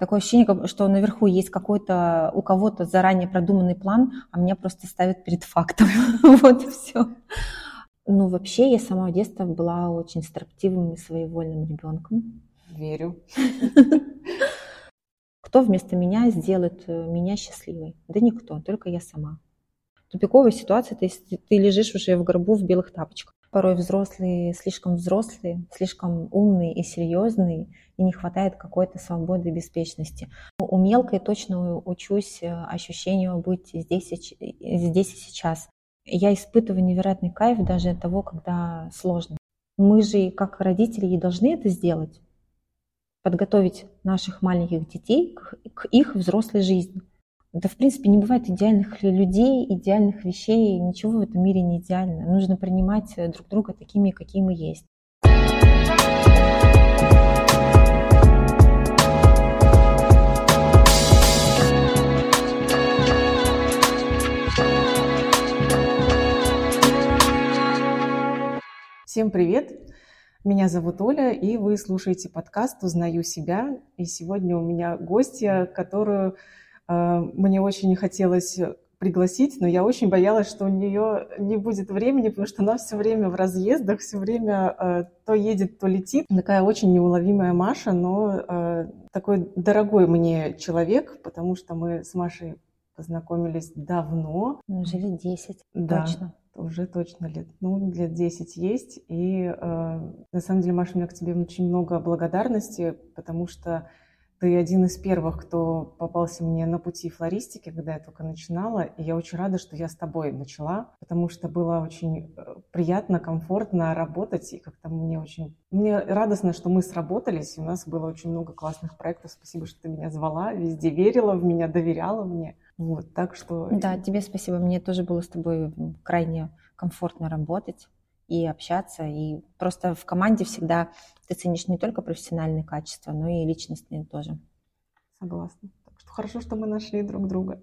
Такое ощущение, что наверху есть какой-то у кого-то заранее продуманный план, а меня просто ставят перед фактом. Вот и все. Ну, вообще, я сама в детстве была очень строптивым и своевольным ребенком. Верю. Кто вместо меня сделает э, меня счастливой? Да никто, только я сама. Тупиковая ситуация, ты, ты лежишь уже в гробу в белых тапочках. Порой взрослые слишком взрослые, слишком умные и серьезные, и не хватает какой-то свободы и беспечности. У мелкой точно учусь э, ощущению быть здесь и, здесь и сейчас. Я испытываю невероятный кайф даже от того, когда сложно. Мы же, как родители, и должны это сделать подготовить наших маленьких детей к их взрослой жизни. Да, в принципе, не бывает идеальных людей, идеальных вещей, ничего в этом мире не идеально. Нужно принимать э, друг друга такими, какие мы есть. Всем привет! Меня зовут Оля, и вы слушаете подкаст «Узнаю себя». И сегодня у меня гостья, которую мне очень хотелось пригласить, но я очень боялась, что у нее не будет времени, потому что она все время в разъездах, все время э, то едет, то летит. Такая очень неуловимая Маша, но э, такой дорогой мне человек, потому что мы с Машей познакомились давно. Уже лет 10, да. точно уже точно лет, ну, лет 10 есть. И э, на самом деле, Маша, у меня к тебе очень много благодарности, потому что ты один из первых, кто попался мне на пути флористики, когда я только начинала. И я очень рада, что я с тобой начала, потому что было очень э, приятно, комфортно работать. И как-то мне очень... Мне радостно, что мы сработались, и у нас было очень много классных проектов. Спасибо, что ты меня звала, везде верила в меня, доверяла мне. Вот, так что... Да, тебе спасибо. Мне тоже было с тобой крайне комфортно работать и общаться. И просто в команде всегда ты ценишь не только профессиональные качества, но и личностные тоже. Согласна. Так что хорошо, что мы нашли друг друга.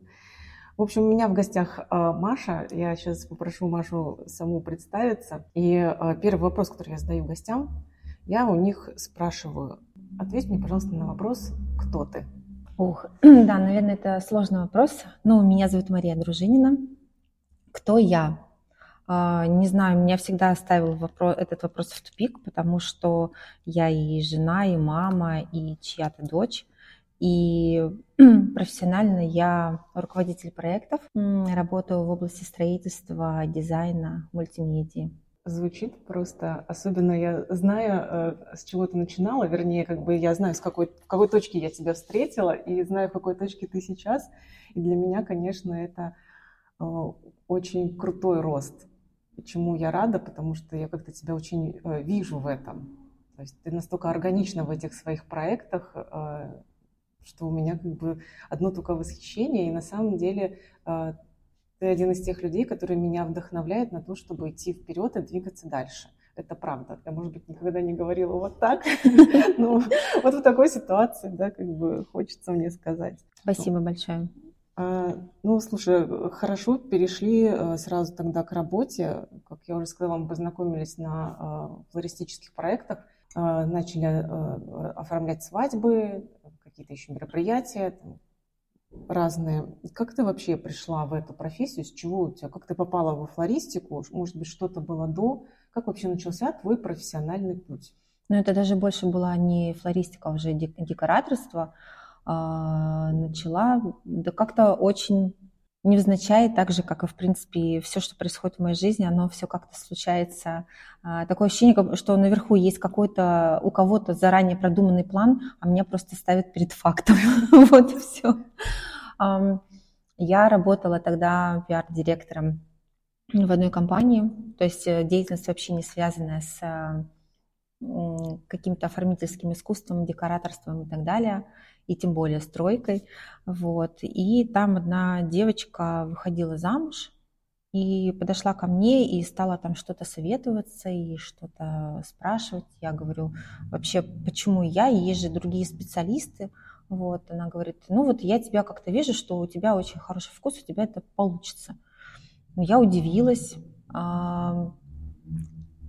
В общем, у меня в гостях а, Маша. Я сейчас попрошу Машу саму представиться. И а, первый вопрос, который я задаю гостям, я у них спрашиваю, ответь мне, пожалуйста, на вопрос, кто ты? Ух, да, наверное, это сложный вопрос. Ну, меня зовут Мария Дружинина. Кто я? А, не знаю, меня всегда оставил вопрос, этот вопрос в тупик, потому что я и жена, и мама, и чья-то дочь. И профессионально я руководитель проектов, работаю в области строительства, дизайна, мультимедии звучит просто, особенно я знаю, э, с чего ты начинала, вернее, как бы я знаю, с какой, в какой точке я тебя встретила, и знаю, в какой точке ты сейчас. И для меня, конечно, это э, очень крутой рост. Чему я рада, потому что я как-то тебя очень э, вижу в этом. То есть ты настолько органична в этих своих проектах, что у меня как бы одно только восхищение. И на самом деле ты один из тех людей, которые меня вдохновляют на то, чтобы идти вперед и двигаться дальше. Это правда. Я, может быть, никогда не говорила вот так, но вот в такой ситуации, да, как бы хочется мне сказать. Спасибо большое. А, ну, слушай, хорошо, перешли э, сразу тогда к работе. Как я уже сказала, мы познакомились на э, флористических проектах, э, начали оформлять свадьбы, какие-то еще мероприятия, разные. Как ты вообще пришла в эту профессию? С чего у тебя? Как ты попала во флористику? Может быть, что-то было до? Как вообще начался твой профессиональный путь? Ну, это даже больше была не флористика, а уже декораторство. А, начала, да как-то очень невзначай, так же, как и, в принципе, все, что происходит в моей жизни, оно все как-то случается. А, такое ощущение, что наверху есть какой-то, у кого-то заранее продуманный план, а меня просто ставят перед фактом. вот и все. Я работала тогда пиар-директором в одной компании, то есть э, деятельность вообще не связанная с каким-то оформительским искусством, декораторством и так далее и тем более стройкой. Вот. И там одна девочка выходила замуж и подошла ко мне и стала там что-то советоваться и что-то спрашивать. Я говорю, вообще, почему я? Есть же другие специалисты. Вот, она говорит, ну вот я тебя как-то вижу, что у тебя очень хороший вкус, у тебя это получится. Я удивилась,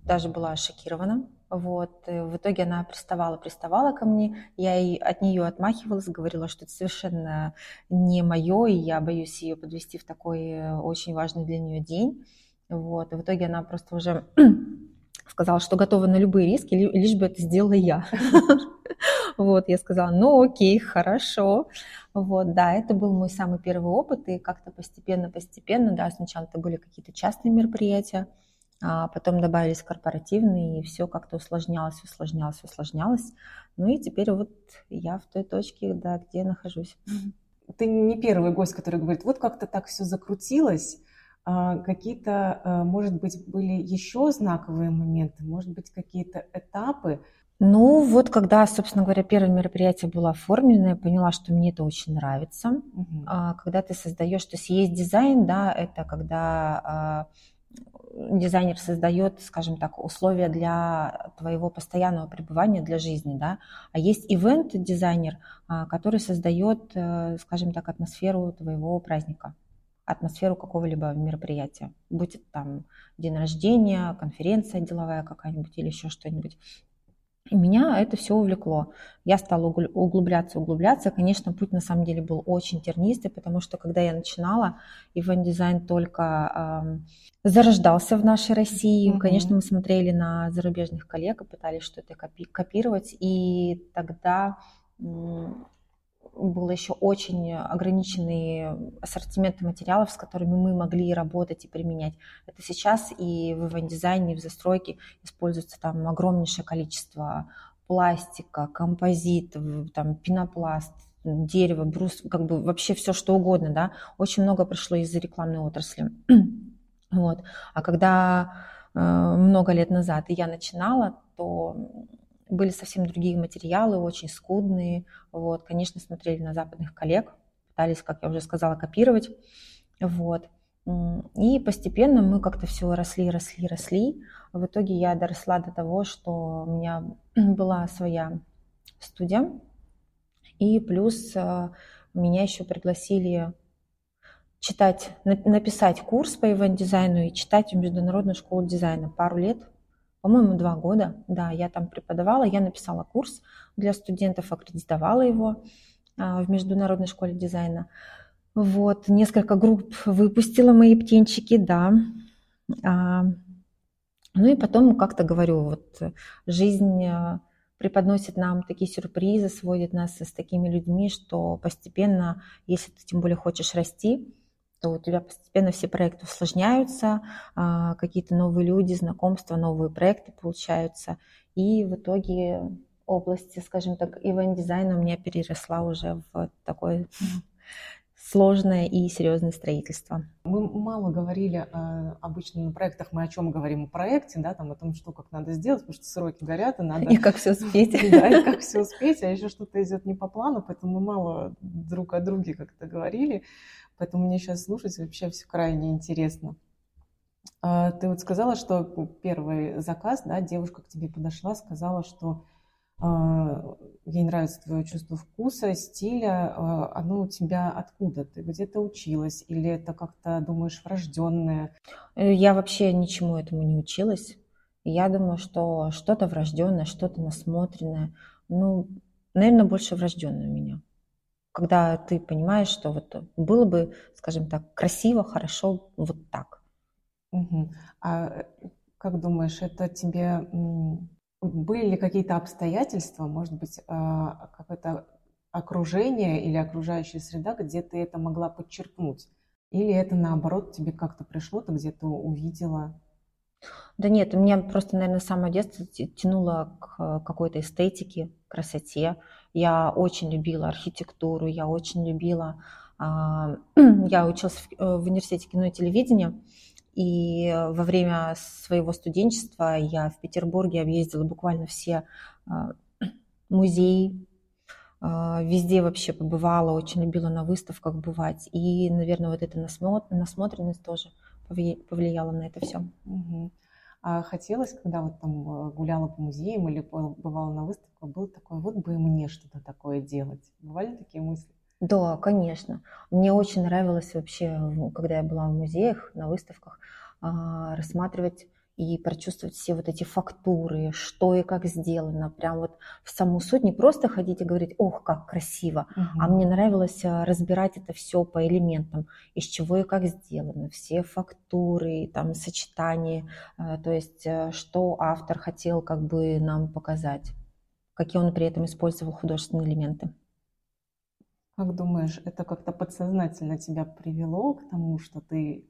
даже была шокирована, Вот. И в итоге она приставала, приставала ко мне. Я и от нее отмахивалась, говорила, что это совершенно не мое, и я боюсь ее подвести в такой э, очень важный для нее день. Вот. В итоге она просто уже сказала, что готова на любые риски, лишь бы это сделала я. Вот, я сказала, ну окей, хорошо. Вот, да, это был мой самый первый опыт, и как-то постепенно-постепенно, да, сначала это были какие-то частные мероприятия, а потом добавились корпоративные, и все как-то усложнялось, усложнялось, усложнялось. Ну и теперь вот я в той точке, да, где нахожусь. Ты не первый гость, который говорит, вот как-то так все закрутилось, а, какие-то, а, может быть, были еще знаковые моменты, может быть, какие-то этапы? Ну, вот когда, собственно говоря, первое мероприятие было оформлено, я поняла, что мне это очень нравится. Угу. Когда ты создаешь, то есть есть дизайн, да, это когда дизайнер создает, скажем так, условия для твоего постоянного пребывания, для жизни, да, а есть ивент-дизайнер, который создает, э, скажем так, атмосферу твоего праздника атмосферу какого-либо мероприятия, будь это там день рождения, конференция деловая какая-нибудь или еще что-нибудь. И меня это все увлекло. Я стала углубляться, углубляться. Конечно, путь на самом деле был очень тернистый, потому что когда я начинала, ивент-дизайн только э, зарождался в нашей России. Mm-hmm. Конечно, мы смотрели на зарубежных коллег и пытались что-то копи- копировать. И тогда был еще очень ограниченный ассортимент материалов, с которыми мы могли работать и применять. Это сейчас и в ивент-дизайне, и в застройке используется там огромнейшее количество пластика, композит, там, пенопласт, дерево, брус, как бы вообще все что угодно, да. Очень много пришло из-за рекламной отрасли. вот. А когда э, много лет назад я начинала, то были совсем другие материалы, очень скудные. Вот, конечно, смотрели на западных коллег, пытались, как я уже сказала, копировать. Вот. И постепенно мы как-то все росли, росли, росли. В итоге я доросла до того, что у меня была своя студия. И плюс э, меня еще пригласили читать, написать курс по ивент-дизайну и читать в Международную школу дизайна пару лет по-моему, два года. Да, я там преподавала, я написала курс для студентов, аккредитовала его а, в Международной школе дизайна. Вот, несколько групп выпустила мои птенчики, да. А, ну и потом, как-то говорю, вот жизнь а, преподносит нам такие сюрпризы, сводит нас с такими людьми, что постепенно, если ты тем более хочешь расти, то у тебя постепенно все проекты усложняются, а, какие-то новые люди, знакомства, новые проекты получаются. И в итоге область, скажем так, ивент-дизайна у меня переросла уже в такое сложное и серьезное строительство. Мы мало говорили э, обычно на проектах, мы о чем говорим? О проекте, да, там о том, что как надо сделать, потому что сроки горят, и надо... И как все успеть. Да, и как все успеть, а еще что-то идет не по плану, поэтому мы мало друг о друге как-то говорили. Поэтому мне сейчас слушать вообще все крайне интересно. А, ты вот сказала, что первый заказ, да, девушка к тебе подошла, сказала, что а, ей нравится твое чувство вкуса, стиля, а, оно у тебя откуда? Ты где-то училась или это как-то, думаешь, врожденное? Э, я вообще ничему этому не училась. Я думаю, что что-то врожденное, что-то насмотренное. Ну, наверное, больше врожденное у меня когда ты понимаешь, что вот было бы, скажем так, красиво, хорошо вот так. Угу. А как думаешь, это тебе были ли какие-то обстоятельства, может быть, а, какое-то окружение или окружающая среда, где ты это могла подчеркнуть? Или это наоборот тебе как-то пришло, ты где-то увидела? Да нет, у меня просто, наверное, с самого детства тянуло к какой-то эстетике, красоте. Я очень любила архитектуру, я очень любила... А, я училась в, э, в университете кино и телевидения, и во время своего студенчества я в Петербурге объездила буквально все а, музеи, а, везде вообще побывала, очень любила на выставках бывать. И, наверное, вот эта насмотренность тоже повлияла на это все. А хотелось, когда вот там э, гуляла по музеям или бывала на выставках, было такое, вот бы и мне что-то такое делать. Бывали такие мысли? Да, конечно. Мне очень нравилось вообще, когда я была в музеях, на выставках, а, рассматривать и прочувствовать все вот эти фактуры, что и как сделано, прям вот в саму суть, не просто ходить и говорить, ох, как красиво, угу. а мне нравилось э, разбирать это все по элементам, из чего и как сделано, все фактуры, там, сочетания, э, то есть э, что автор хотел как бы нам показать, какие он при этом использовал художественные элементы. Как думаешь, это как-то подсознательно тебя привело к тому, что ты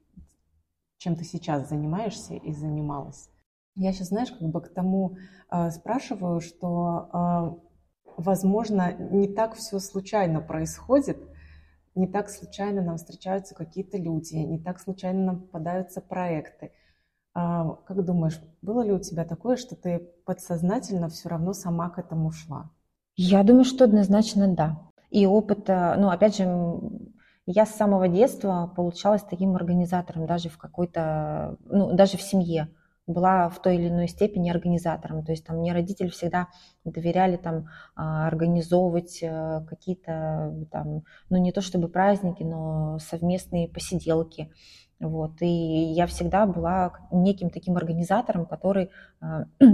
чем ты сейчас занимаешься и занималась. Я сейчас, знаешь, как бы к тому э, спрашиваю, что, э, возможно, не так все случайно происходит, не так случайно нам встречаются какие-то люди, не так случайно нам попадаются проекты. А, как думаешь, было ли у тебя такое, что ты подсознательно все равно сама к этому шла? Я думаю, что однозначно да. И опыт, ну, опять же, я с самого детства получалась таким организатором, даже в какой-то, ну, даже в семье была в той или иной степени организатором. То есть там мне родители всегда доверяли там а, организовывать э, какие-то там, ну не то чтобы праздники, но совместные посиделки. Вот. И я всегда была неким таким организатором, который а,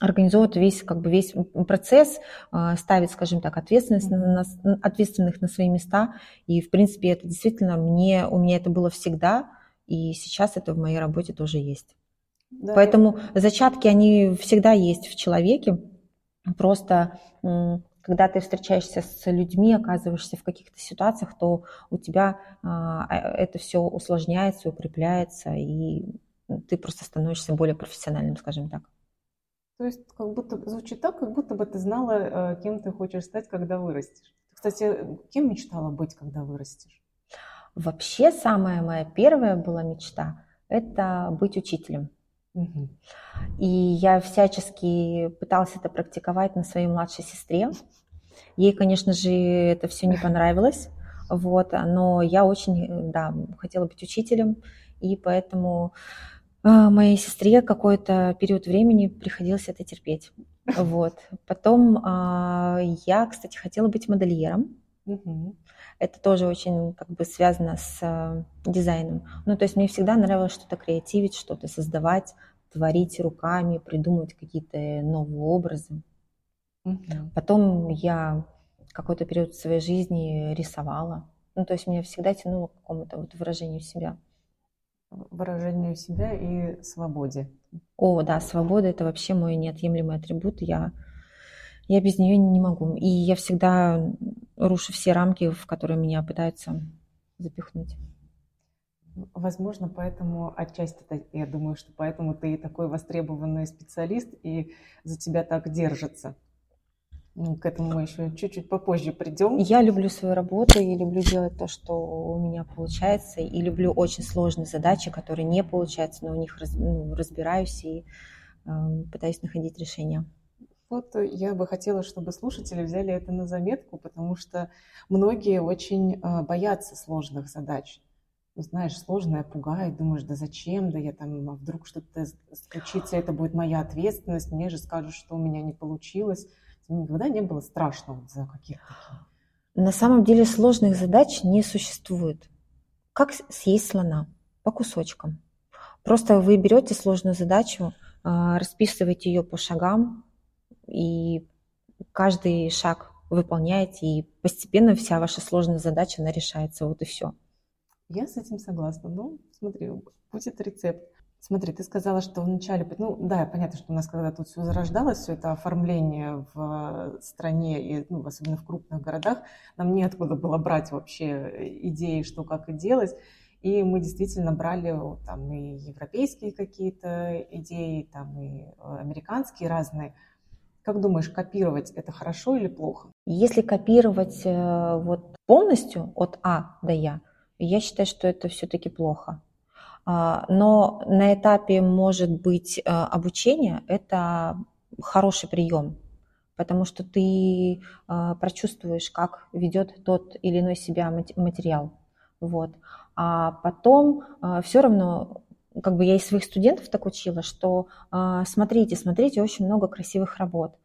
организовывает весь, как бы весь процесс, а, ставит, скажем так, ответственность на, ответственных на свои места. И, в принципе, это действительно мне, у меня это было всегда, и сейчас это в моей работе тоже есть. Да, Поэтому зачатки, они всегда есть в человеке. Просто когда ты встречаешься с людьми, оказываешься в каких-то ситуациях, то у тебя а, э, это все усложняется, укрепляется, и ты просто становишься более профессиональным, скажем так. То есть как будто звучит так, как будто бы ты знала, э, кем ты хочешь стать, когда вырастешь. Кстати, кем мечтала быть, когда вырастешь? Вообще самая моя первая была мечта – это быть учителем. Угу. И я всячески пыталась это практиковать на своей младшей сестре. Ей, конечно же, это все не понравилось, вот, но я очень, да, хотела быть учителем, и поэтому а, моей сестре какой-то период времени приходилось это терпеть. Вот. Потом а, я, кстати, хотела быть модельером. Это тоже очень как бы связано с а, дизайном. Ну, то есть мне всегда нравилось что-то креативить, что-то создавать, творить руками, придумывать какие-то новые образы. Потом я какой-то период своей жизни рисовала. Ну, то есть меня всегда тянуло к какому-то вот выражению себя выражению себя и свободе. О, да, свобода это вообще мой неотъемлемый атрибут. Я, я без нее не могу. И я всегда рушу все рамки, в которые меня пытаются запихнуть. Возможно, поэтому отчасти, я думаю, что поэтому ты такой востребованный специалист, и за тебя так держится. Ну, к этому мы еще чуть-чуть попозже придем. Я люблю свою работу и люблю делать то, что у меня получается, и люблю очень сложные задачи, которые не получаются, но у них раз, ну, разбираюсь и э, пытаюсь находить решения. Вот я бы хотела, чтобы слушатели взяли это на заметку, потому что многие очень э, боятся сложных задач. Ну, знаешь, сложное пугает, думаешь, да зачем, да я там, а вдруг что-то случится, это будет моя ответственность, мне же скажут, что у меня не получилось никогда не было страшно вот за каких-то На самом деле сложных задач не существует. Как съесть слона? По кусочкам. Просто вы берете сложную задачу, а, расписываете ее по шагам, и каждый шаг выполняете, и постепенно вся ваша сложная задача, она решается. Вот и все. Я с этим согласна. Ну, смотри, будет рецепт. Смотри, ты сказала, что вначале, ну да, понятно, что у нас когда тут все зарождалось, все это оформление в стране, и, ну, особенно в крупных городах, нам неоткуда было брать вообще идеи, что как и делать. И мы действительно брали там и европейские какие-то идеи, там и американские разные. Как думаешь, копировать это хорошо или плохо? Если копировать э, вот полностью от А до Я, я считаю, что это все-таки плохо. А, но на этапе, может быть, э, обучения это хороший прием, потому что ты э, прочувствуешь, как ведет тот или иной себя материал. Вот. А потом все равно, как бы я из своих студентов так учила, что смотрите, смотрите очень много красивых работ,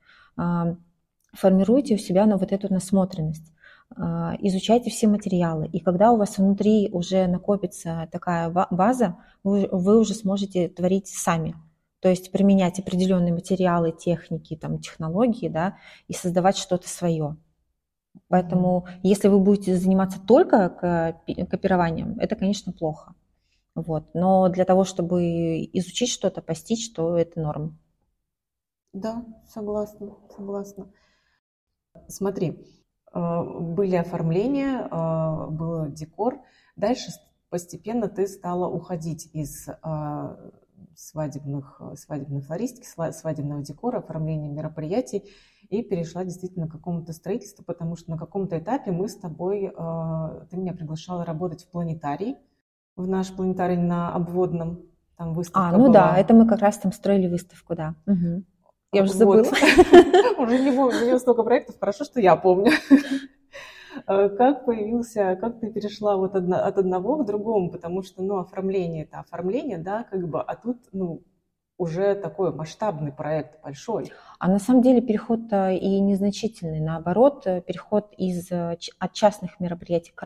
формируйте у себя на вот эту насмотренность. а, изучайте все материалы. И когда у вас внутри уже накопится такая база, вы, вы уже сможете творить сами. То есть применять определенные материалы, техники, там, технологии, да, и создавать что-то свое. Поэтому, если вы будете заниматься только копированием, это, конечно, плохо. Вот. Но для того, чтобы изучить что-то, постичь, то это норм. Да, согласна, согласна. Смотри, э, были оформления, э, был декор. Дальше постепенно ты стала уходить из э, свадебных, свадебной флористики, свадебного декора, оформления мероприятий и перешла действительно к какому-то строительству, потому что на каком-то этапе мы с тобой, ты меня приглашала работать в планетарий, в наш планетарий на обводном, там выставка А, ну была. да, это мы как раз там строили выставку, да. Угу. Я уже забыла. Уже не помню, у меня столько проектов, хорошо, что я помню. Э, как появился, как ты перешла вот от одного к другому, потому что, ну, оформление это оформление, да, как бы, а тут, ну, уже такой масштабный проект, большой. А на самом деле переход и незначительный. Наоборот, э, переход из, э, от частных мероприятий к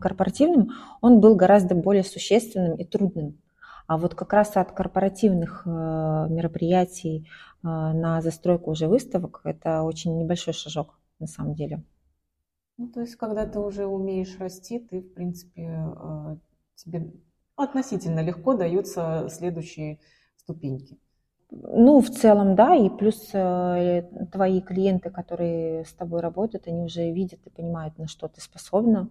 корпоративным, он был гораздо более существенным и трудным. А вот как раз от корпоративных мероприятий на застройку уже выставок это очень небольшой шажок на самом деле. Ну, то есть, когда ты уже умеешь расти, ты, в принципе, э, тебе относительно легко даются следующие ступеньки. Ну, в целом, да, и плюс э, твои клиенты, которые с тобой работают, они уже видят и понимают, на что ты способна.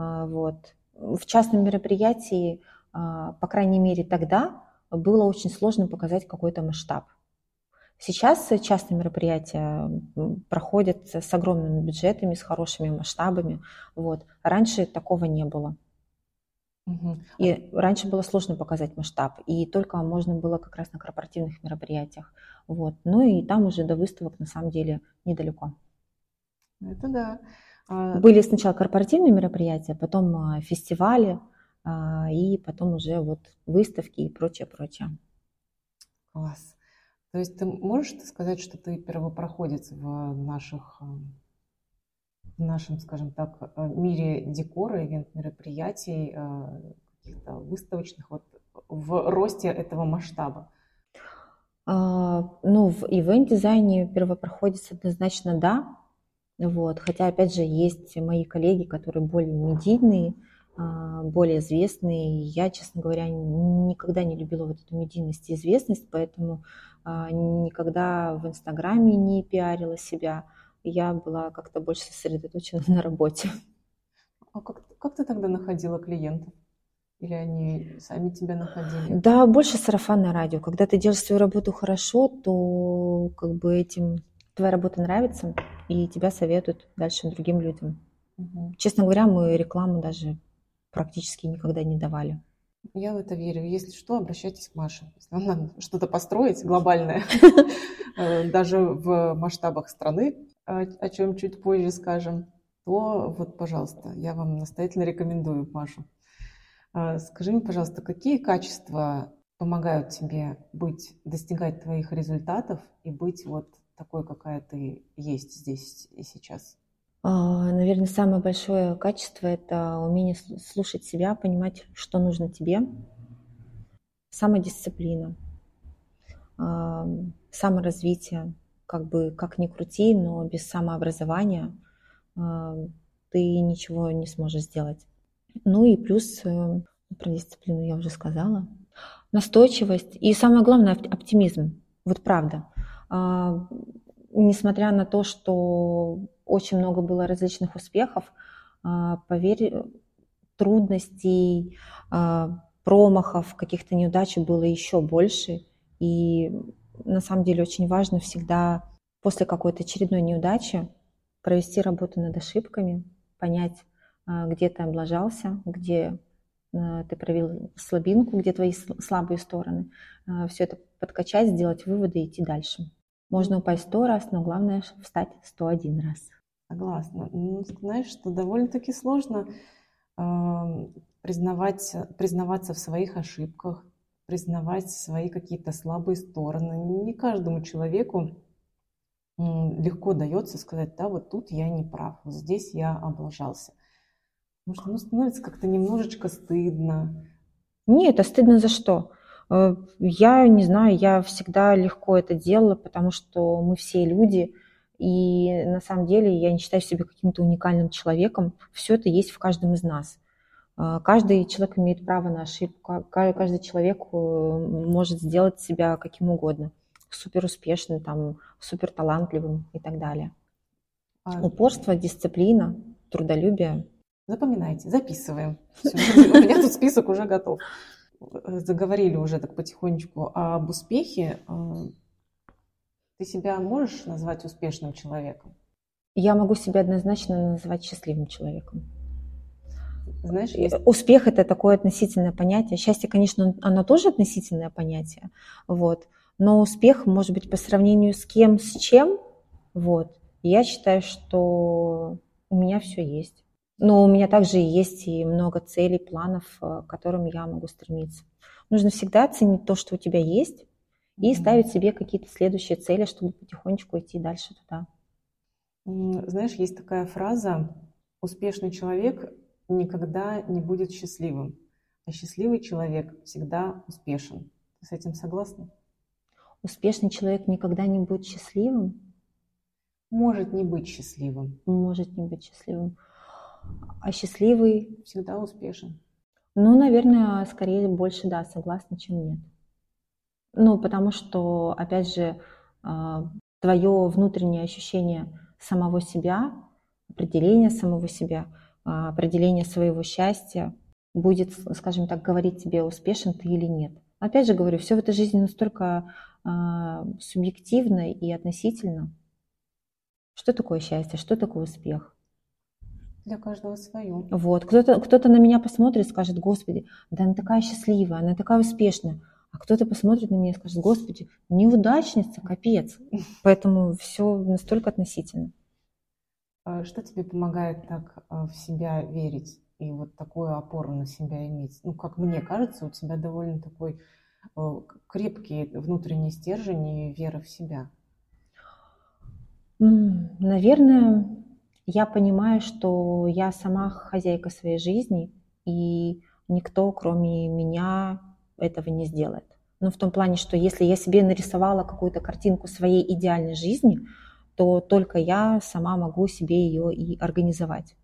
А, вот. В частном мероприятии, а, по крайней мере, тогда было очень сложно показать какой-то масштаб. Сейчас частные мероприятия проходят с огромными бюджетами, с хорошими масштабами. Вот. Раньше такого не было. Угу. И раньше было сложно показать масштаб, и только можно было как раз на корпоративных мероприятиях. Вот. Ну и там уже до выставок на самом деле недалеко. Это да. А... Были сначала корпоративные мероприятия, потом а, фестивали, а, и потом уже вот выставки и прочее, прочее. Класс. То есть ты можешь сказать, что ты первопроходец в наших в нашем, скажем так, мире декора, ивент-мероприятий, каких-то выставочных, вот в росте этого масштаба? А, ну, в ивент-дизайне первопроходец однозначно да. Вот. Хотя, опять же, есть мои коллеги, которые более медийные, а, более известные. Я, честно говоря, никогда не любила вот эту медийность и известность, поэтому а, никогда в Инстаграме не пиарила себя. Я была как-то больше сосредоточена на работе. А как, как ты тогда находила клиентов? Или они сами тебя находили? Да, больше сарафанное радио. Когда ты делаешь свою работу хорошо, то как бы этим твоя работа нравится, и тебя советуют дальше другим людям. Угу. Честно говоря, мы рекламу даже практически никогда не давали. Я в это верю. Если что, обращайтесь к Маше. Если вам надо что-то построить глобальное, э, даже в масштабах страны, о чем чуть позже скажем, то вот, пожалуйста, я вам настоятельно рекомендую Машу. А, скажи мне, пожалуйста, какие качества помогают тебе быть, достигать твоих результатов и быть вот такой, какая ты есть здесь и сейчас? А, Наверное, самое большое качество – это умение слушать себя, понимать, что нужно тебе, самодисциплина, а, саморазвитие. Как бы, как ни крути, но без самообразования а, ты ничего не сможешь сделать. Ну и плюс, э, про дисциплину я уже сказала, настойчивость и самое главное – оптимизм. Вот правда. Несмотря на то, что очень много было различных успехов. А, поверь, трудностей, а, промахов, каких-то неудач было еще больше. И на самом деле очень важно всегда после какой-то очередной неудачи провести работу над ошибками, понять, а, где ты облажался, где ты проявил слабинку, где твои слабые стороны. Все это подкачать, сделать выводы и идти дальше. Можно упасть сто раз, но главное встать сто один раз. Согласна. Ну, знаешь, что довольно-таки сложно э, признавать, признаваться в своих ошибках, признавать свои какие-то слабые стороны. Не каждому человеку легко дается сказать, да, вот тут я не прав, вот здесь я облажался. Потому что ну, становится как-то немножечко стыдно. Нет, а стыдно за что? Э, я не знаю, я всегда легко это делала, потому что мы все люди, и на самом деле я не считаю себя каким-то уникальным человеком. Все это есть в каждом из нас. Э, каждый человек имеет право на ошибку, каждый человек э, может сделать себя каким угодно. Супер успешным, там, супер талантливым и так далее. А... Упорство, дисциплина, трудолюбие. Запоминайте, записываем. Все, у меня тут список уже готов заговорили уже так потихонечку об успехе, э, ты себя можешь назвать успешным человеком? Я могу себя однозначно назвать счастливым человеком. Знаешь, есть... Успех – это такое относительное понятие. Счастье, конечно, оно тоже относительное понятие. Вот. Но успех может быть по сравнению с кем, с чем. Вот. Я считаю, что у меня все есть. Но у меня также есть и много целей, планов, э, к которым я могу стремиться. Нужно всегда ценить то, что у тебя есть, и mm-hmm. ставить себе какие-то следующие цели, чтобы потихонечку идти дальше туда. Знаешь, есть такая фраза «Успешный человек никогда не будет счастливым, а счастливый человек всегда успешен». Ты с этим согласна? Успешный человек никогда не будет счастливым? Может не быть счастливым. Может не быть счастливым а счастливый всегда успешен. Ну, наверное, скорее больше, да, согласна, чем нет. Ну, потому что, опять же, а, твое внутреннее ощущение самого себя, определение самого себя, а, определение своего счастья будет, скажем так, говорить тебе, успешен ты или нет. Опять же говорю, все в этой жизни настолько а, субъективно и относительно. Что такое счастье, что такое успех? Для каждого свое. Вот. Кто-то кто на меня посмотрит и скажет, господи, да она такая счастливая, она такая успешная. А кто-то посмотрит на меня и скажет, господи, неудачница, капец. Поэтому все настолько относительно. А что тебе помогает так а, в себя верить и вот такую опору на себя иметь? Ну, как мне кажется, у тебя довольно такой а, крепкий внутренний стержень и вера в себя. Наверное, я понимаю, что я сама хозяйка своей жизни, и никто, кроме меня, этого не сделает. Ну, в том плане, что если я себе нарисовала какую-то картинку своей идеальной жизни, то только я сама могу себе ее и организовать.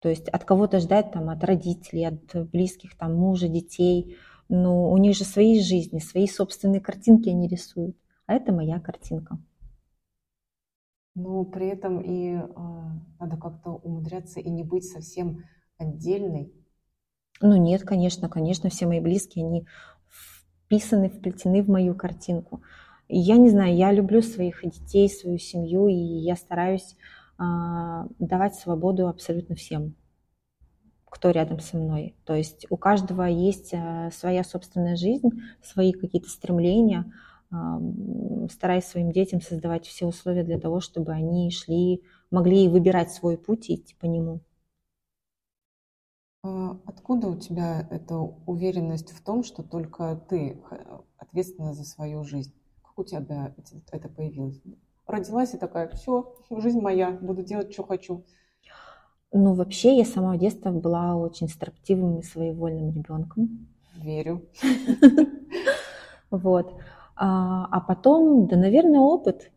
То есть от кого-то ждать, там, от родителей, от близких, там, мужа, детей. Но у них же свои жизни, свои собственные картинки они рисуют. А это моя картинка. Но при этом и э, надо как-то умудряться и не быть совсем отдельной. Ну нет, конечно, конечно, все мои близкие, они вписаны, вплетены в мою картинку. И я не знаю, я люблю своих детей, свою семью, и я стараюсь э, давать свободу абсолютно всем, кто рядом со мной. То есть у каждого есть э, своя собственная жизнь, свои какие-то стремления – стараясь своим детям создавать все условия для того, чтобы они шли, могли выбирать свой путь и идти по нему. А откуда у тебя эта уверенность в том, что только ты ответственна за свою жизнь? Как у тебя это появилось? Родилась и такая, все, жизнь моя, буду делать, что хочу. Ну, вообще, я с самого детства была очень строптивым и своевольным ребенком. Верю. Вот. А, а потом, да, наверное, опыт.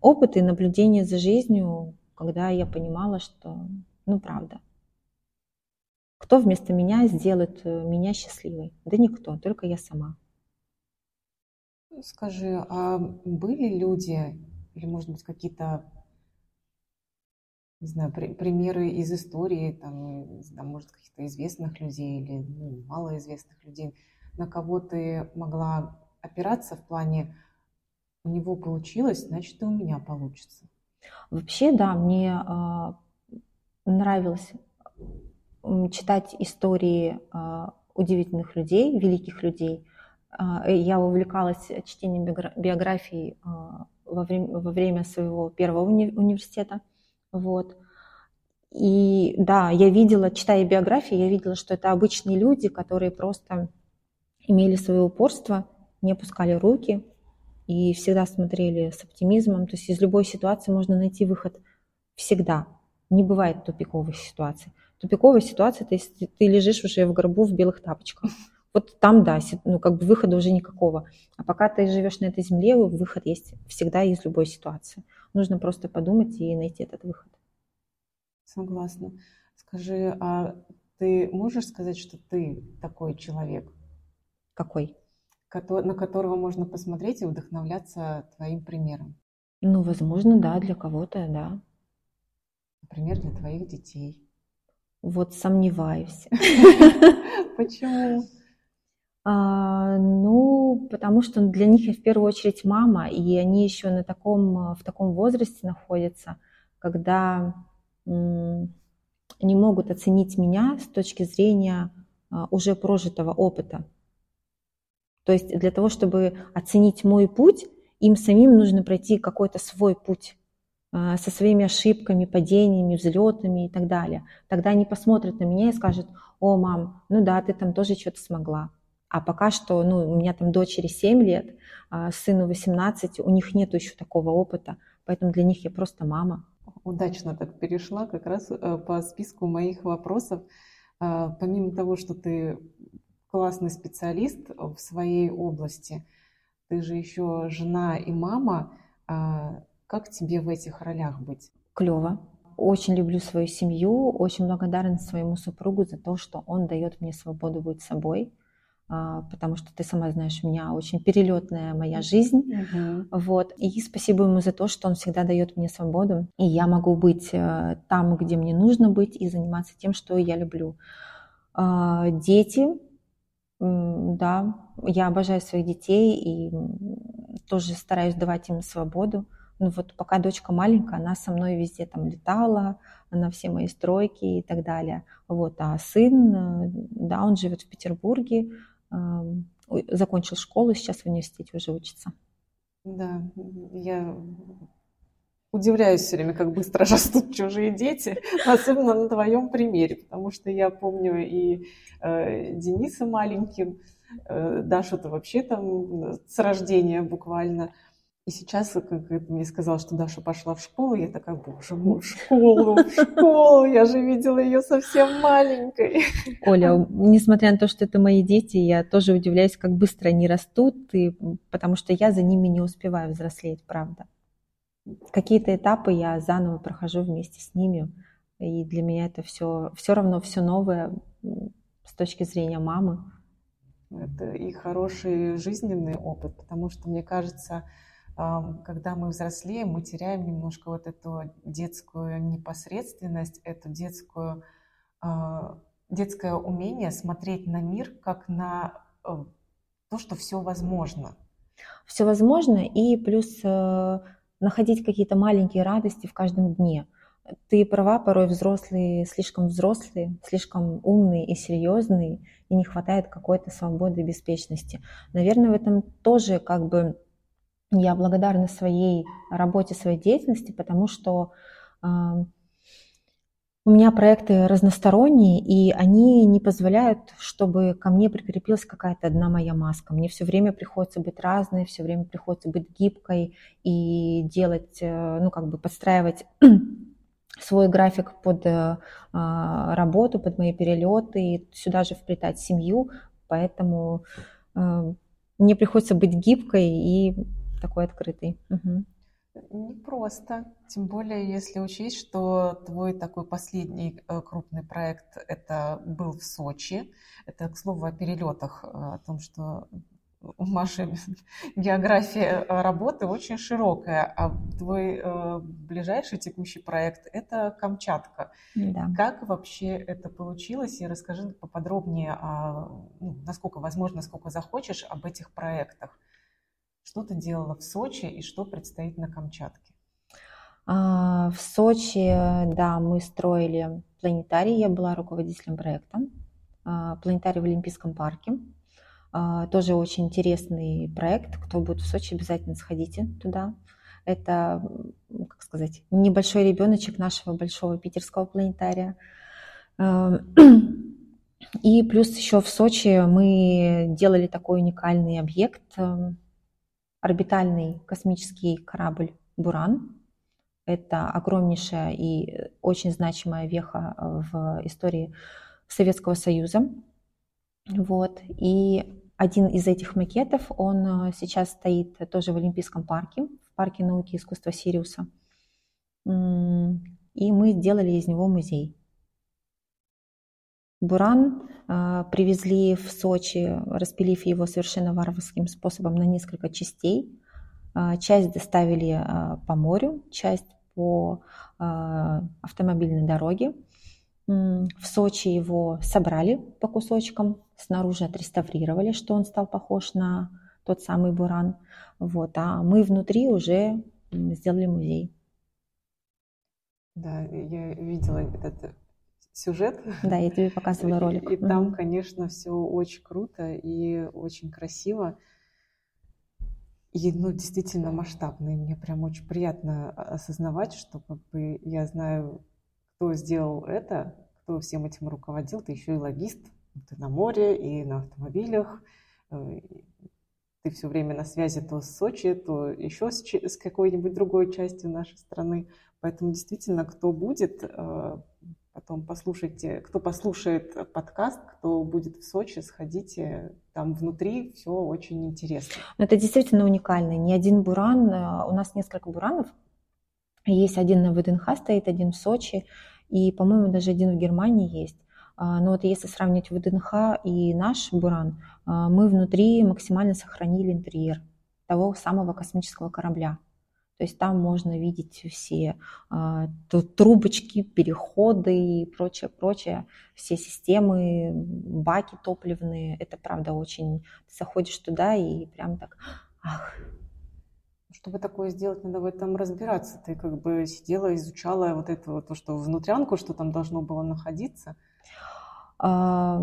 Опыт и наблюдение за жизнью, когда я понимала, что, ну, правда. Кто вместо меня сделает э, меня счастливой? Да никто, только я сама. Скажи, а были люди, или, может быть, какие-то, не знаю, при, примеры из истории, там, знаю, может, каких-то известных людей или ну, малоизвестных людей, на кого ты могла опираться в плане у него получилось, значит и у меня получится. Вообще, да, мне э, нравилось читать истории э, удивительных людей, великих людей. Э, я увлекалась чтением биографий э, во, время, во время своего первого уни- университета. Вот. И да, я видела, читая биографии, я видела, что это обычные люди, которые просто имели свое упорство, не опускали руки, и всегда смотрели с оптимизмом. То есть из любой ситуации можно найти выход всегда. Не бывает тупиковых ситуаций. Тупиковая ситуация, то есть ты лежишь уже в гробу в белых тапочках. Вот там, да, ну, как бы выхода уже никакого. А пока ты живешь на этой земле, выход есть всегда из любой ситуации. Нужно просто подумать и найти этот выход. Согласна. Скажи, а ты можешь сказать, что ты такой человек? Какой? На которого можно посмотреть и вдохновляться твоим примером. Ну, возможно, да, для кого-то, да. Например, для твоих детей. Вот сомневаюсь. Почему? А, ну, потому что для них я в первую очередь мама, и они еще на таком, в таком возрасте находятся, когда м, не могут оценить меня с точки зрения а, уже прожитого опыта. То есть для того, чтобы оценить мой путь, им самим нужно пройти какой-то свой путь а, со своими ошибками, падениями, взлетами и так далее. Тогда они посмотрят на меня и скажут, о, мам, ну да, ты там тоже что-то смогла. А пока что, ну, у меня там дочери 7 лет, а сыну 18, у них нет еще такого опыта, поэтому для них я просто мама. Удачно так перешла как раз э, по списку моих вопросов. А, помимо того, что ты классный специалист в своей области, ты же еще жена и мама. А, как тебе в этих ролях быть? Клево. Очень люблю свою семью, очень благодарна своему супругу за то, что он дает мне свободу быть собой а, потому что ты сама знаешь, у меня очень перелетная моя жизнь, uh-huh. вот. И спасибо ему за то, что он всегда дает мне свободу, и я могу быть э, там, где мне нужно быть, и заниматься тем, что я люблю. А, дети, да, я обожаю своих детей и тоже стараюсь давать им свободу. Ну вот пока дочка маленькая, она со мной везде там летала, на все мои стройки и так далее. Вот, а сын, э, да, он живет в Петербурге, закончил школу, сейчас в университете уже учится. Да, я удивляюсь все время, как быстро растут чужие дети, особенно на твоем примере, потому что я помню и э, Дениса маленьким, э, Дашу-то вообще там с рождения буквально – и сейчас, как ты мне сказал, что Даша пошла в школу, я такая, боже мой, в школу, в школу, я же видела ее совсем маленькой. Оля, несмотря на то, что это мои дети, я тоже удивляюсь, как быстро они растут, и, потому что я за ними не успеваю взрослеть, правда. Какие-то этапы я заново прохожу вместе с ними, и для меня это все, все равно все новое с точки зрения мамы. Это и хороший жизненный опыт, потому что, мне кажется, когда мы взрослеем, мы теряем немножко вот эту детскую непосредственность, эту детскую, а, детское умение смотреть на мир как на э, то, что все возможно. Все возможно, и плюс э, находить какие-то маленькие радости в каждом дне. Ты права, порой взрослые слишком взрослые, слишком умные и серьезные, и не хватает какой-то свободы и беспечности. Наверное, в этом тоже как бы я благодарна своей работе, своей деятельности, потому что э, у меня проекты разносторонние, и они не позволяют, чтобы ко мне прикрепилась какая-то одна моя маска. Мне все время приходится быть разной, все время приходится быть гибкой и делать, э, ну, как бы подстраивать свой график под э, работу, под мои перелеты, и сюда же вплетать семью, поэтому э, мне приходится быть гибкой и такой открытый. Угу. Не просто, тем более если учесть, что твой такой последний э, крупный проект это был в Сочи. Это, к слову, о перелетах, э, о том, что у Маши география работы очень широкая, а твой э, ближайший текущий проект – это Камчатка. Да. Как вообще это получилось? И расскажи поподробнее, о, ну, насколько возможно, насколько захочешь, об этих проектах. Что ты делала в Сочи и что предстоит на Камчатке? А, в Сочи, да, мы строили планетарий, я была руководителем проекта. А, планетарий в Олимпийском парке. А, тоже очень интересный проект. Кто будет в Сочи, обязательно сходите туда. Это, как сказать, небольшой ребеночек нашего большого питерского планетария. И плюс еще в Сочи мы делали такой уникальный объект орбитальный космический корабль «Буран». Это огромнейшая и очень значимая веха в истории Советского Союза. Вот. И один из этих макетов, он сейчас стоит тоже в Олимпийском парке, в парке науки и искусства Сириуса. И мы сделали из него музей. Буран э, привезли в Сочи, распилив его совершенно варварским способом на несколько частей. Э, часть доставили э, по морю, часть по автомобильной дороге. В Сочи его собрали по кусочкам, снаружи отреставрировали, что он стал похож на тот самый буран. Вот, а мы внутри уже сделали музей. Да, я видела этот сюжет. Да, я тебе показывала ролик. И, и там, конечно, все очень круто и очень красиво. И, ну, действительно масштабно. И мне прям очень приятно осознавать, что как бы я знаю, кто сделал это, кто всем этим руководил. Ты еще и логист. Ты на море и на автомобилях. Э, ты все время на связи то с Сочи, то еще с, с какой-нибудь другой частью нашей страны. Поэтому действительно, кто будет, э, потом послушайте, кто послушает подкаст, кто будет в Сочи, сходите, там внутри все очень интересно. Это действительно уникально. Не один буран, э, у нас несколько буранов, есть один на ВДНХ стоит, один в Сочи, и, по-моему, даже один в Германии есть. А, но вот если сравнить ВДНХ и наш Буран, а, мы внутри максимально сохранили интерьер того самого космического корабля. То есть там можно видеть все э, трубочки, переходы и прочее, прочее, все системы, баки топливные. Это правда очень... Ты заходишь туда и прям так... Ах, чтобы такое сделать, надо в этом разбираться. Ты как бы сидела, изучала вот это вот, то, что внутрянку, что там должно было находиться. А,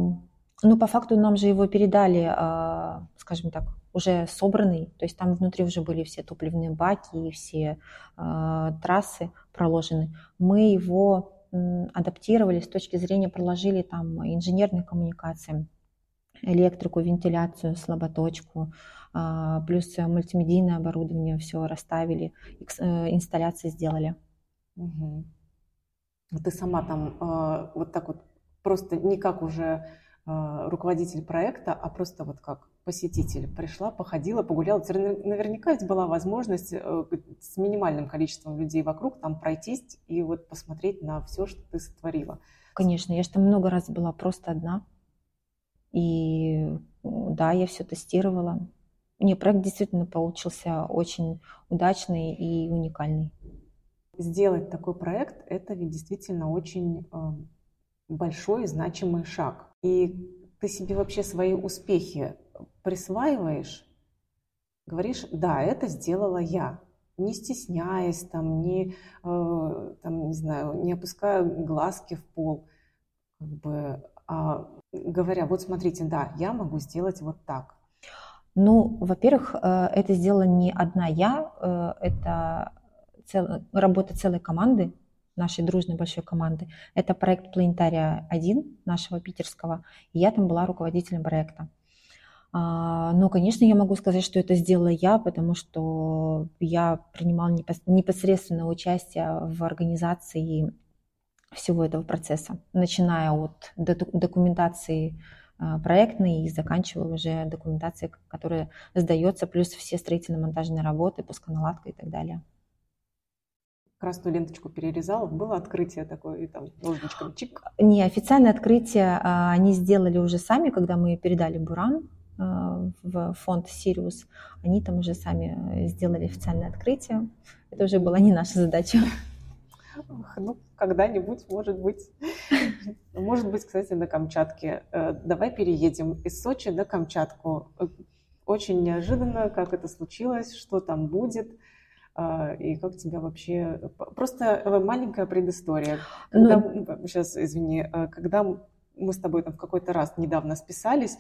ну, по факту нам же его передали, а, скажем так, уже собранный, то есть там внутри уже были все топливные баки и все э, трассы проложены. Мы его э, адаптировали с точки зрения, проложили там инженерные коммуникации, электрику, вентиляцию, слаботочку, э, плюс мультимедийное оборудование все расставили, э, инсталляции сделали. Угу. Ты сама там э, вот так вот просто не как уже руководитель проекта, а просто вот как посетитель. Пришла, походила, погуляла. Наверняка ведь была возможность э, с минимальным количеством людей вокруг там пройтись и вот посмотреть на все, что ты сотворила. Конечно, я же там много раз была просто одна. И да, я все тестировала. Не, проект действительно получился очень удачный и уникальный. Сделать такой проект – это ведь действительно очень э, большой значимый шаг. И ты себе вообще свои успехи присваиваешь, говоришь, да, это сделала я, не стесняясь, там, не, э, там, не знаю, не опуская глазки в пол, как бы, а говоря, вот смотрите, да, я могу сделать вот так. Ну, во-первых, э, это сделала не одна я, э, это цел, работа целой команды, нашей дружной большой команды. Это проект Планетария 1 нашего питерского, и я там была руководителем проекта. А, но, конечно, я могу сказать, что это сделала я, потому что я принимала непосредственное участие в организации всего этого процесса, начиная от документации а, проектной и заканчивая уже документацией, которая сдается, плюс все строительно-монтажные работы, пусконаладка и так далее. Красную ленточку перерезала, было открытие такое, и там ножничком чик. Не, официальное открытие а, они сделали уже сами, когда мы передали Буран, в фонд Сириус, они там уже сами сделали официальное открытие. Это уже была не наша задача. Ну, когда-нибудь, может быть. Может быть, кстати, на Камчатке. Э, давай переедем из Сочи на Камчатку. Очень неожиданно, как это случилось, что там будет э, и как тебя вообще... Просто маленькая предыстория. Когда... Ну... Сейчас, извини. Когда мы с тобой там в какой-то раз недавно списались,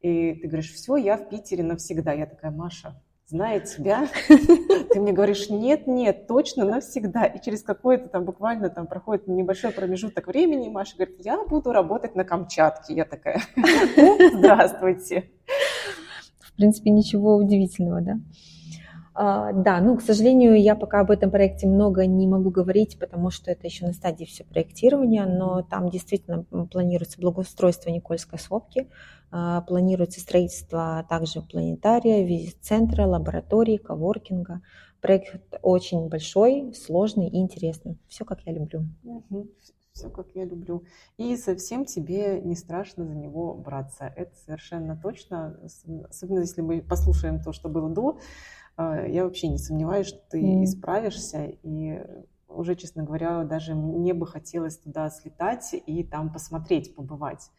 и ты говоришь, все, я в Питере навсегда. Я такая, Маша, зная тебя, ты мне говоришь, нет, нет, точно навсегда. И через какой-то там буквально там проходит небольшой промежуток времени, Маша говорит, я буду работать на Камчатке. Я такая, «Ну, здравствуйте. В принципе, ничего удивительного, да? А, да, ну, к сожалению, я пока об этом проекте много не могу говорить, потому что это еще на стадии все проектирования, но там действительно планируется благоустройство Никольской сопки, а, планируется строительство также планетария, визит-центра, лаборатории, коворкинга. Проект очень большой, сложный и интересный. Все, как я люблю. Угу. Все, как я люблю. И совсем тебе не страшно за него браться. Это совершенно точно. Особенно если мы послушаем то, что было до. А, я вообще не сомневаюсь, что ты mm. исправишься. И уже, честно говоря, даже мне бы хотелось туда слетать и там посмотреть, побывать.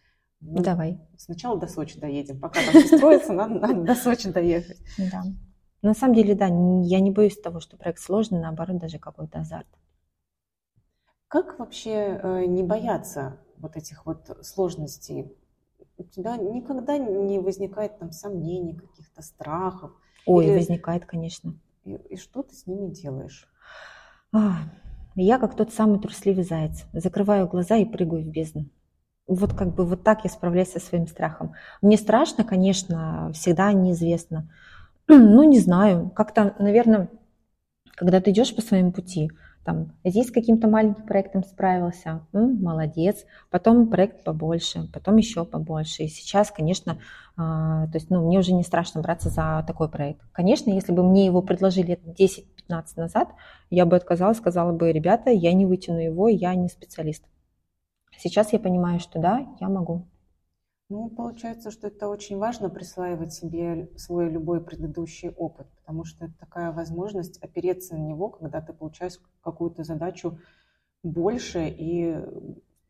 Ну, Давай. Сначала до Сочи доедем. Пока там все строится, надо, надо до Сочи доехать. Да. На самом деле, да, я не боюсь того, что проект сложный, наоборот, даже какой-то азарт. Как вообще э, не бояться вот этих вот сложностей? У тебя никогда не возникает там сомнений, каких-то страхов? Ой, Или... возникает, конечно. И, и что ты с ними делаешь? Я как тот самый трусливый заяц. Закрываю глаза и прыгаю в бездну вот как бы вот так я справляюсь со своим страхом. Мне страшно, конечно, всегда неизвестно. Ну, не знаю, как-то, наверное, когда ты идешь по своему пути, там, здесь с каким-то маленьким проектом справился, м, молодец, потом проект побольше, потом еще побольше. И сейчас, конечно, э, то есть, ну, мне уже не страшно браться за такой проект. Конечно, если бы мне его предложили 10-15 назад, я бы отказалась, сказала бы, ребята, я не вытяну его, я не специалист. Сейчас я понимаю, что да, я могу. Ну, получается, что это очень важно присваивать себе свой любой предыдущий опыт, потому что это такая возможность опереться на него, когда ты получаешь какую-то задачу больше и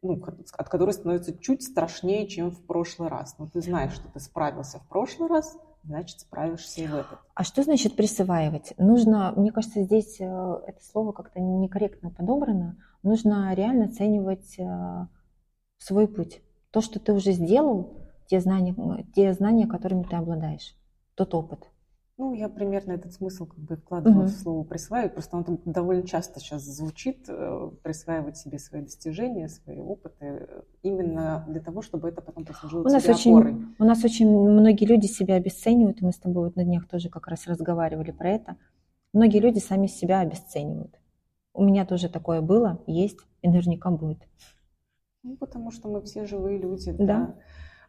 ну, от которой становится чуть страшнее, чем в прошлый раз. Но ты знаешь, что ты справился в прошлый раз, значит, справишься и в этот. А что значит присваивать? Нужно, мне кажется, здесь э, это слово как-то некорректно подобрано. Нужно реально оценивать э, свой путь. То, что ты уже сделал, те знания, те знания, которыми ты обладаешь, тот опыт. Ну, я примерно этот смысл как бы вкладываю угу. в слово присваивать, просто он там довольно часто сейчас звучит, э, присваивать себе свои достижения, свои опыты, именно для того, чтобы это потом послужило у нас очень, опорой. У нас очень многие люди себя обесценивают, и мы с тобой вот на днях тоже как раз разговаривали про это. Многие люди сами себя обесценивают. У меня тоже такое было, есть и наверняка будет. Ну, потому что мы все живые люди, да. да.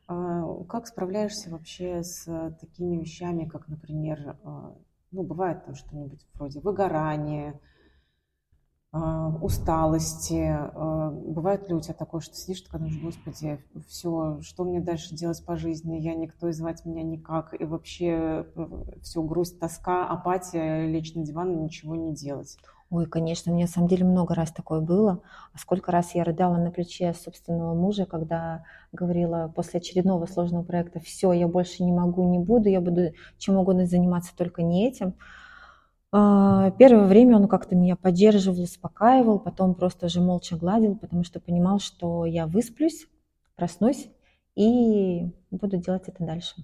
А, как справляешься вообще с такими вещами, как, например, а, ну, бывает там что-нибудь вроде выгорания, а, усталости. Бывает ли у тебя такое, что сидишь, ты думаешь, господи, все, что мне дальше делать по жизни? Я никто, и звать меня никак. И вообще э, все, грусть, тоска, апатия, лечь на диван и ничего не делать. Ой, конечно, мне на самом деле много раз такое было. А сколько раз я рыдала на плече собственного мужа, когда говорила после очередного сложного проекта, все, я больше не могу, не буду, я буду чем угодно заниматься, только не этим. А, первое время он как-то меня поддерживал, успокаивал, потом просто уже молча гладил, потому что понимал, что я высплюсь, проснусь и буду делать это дальше.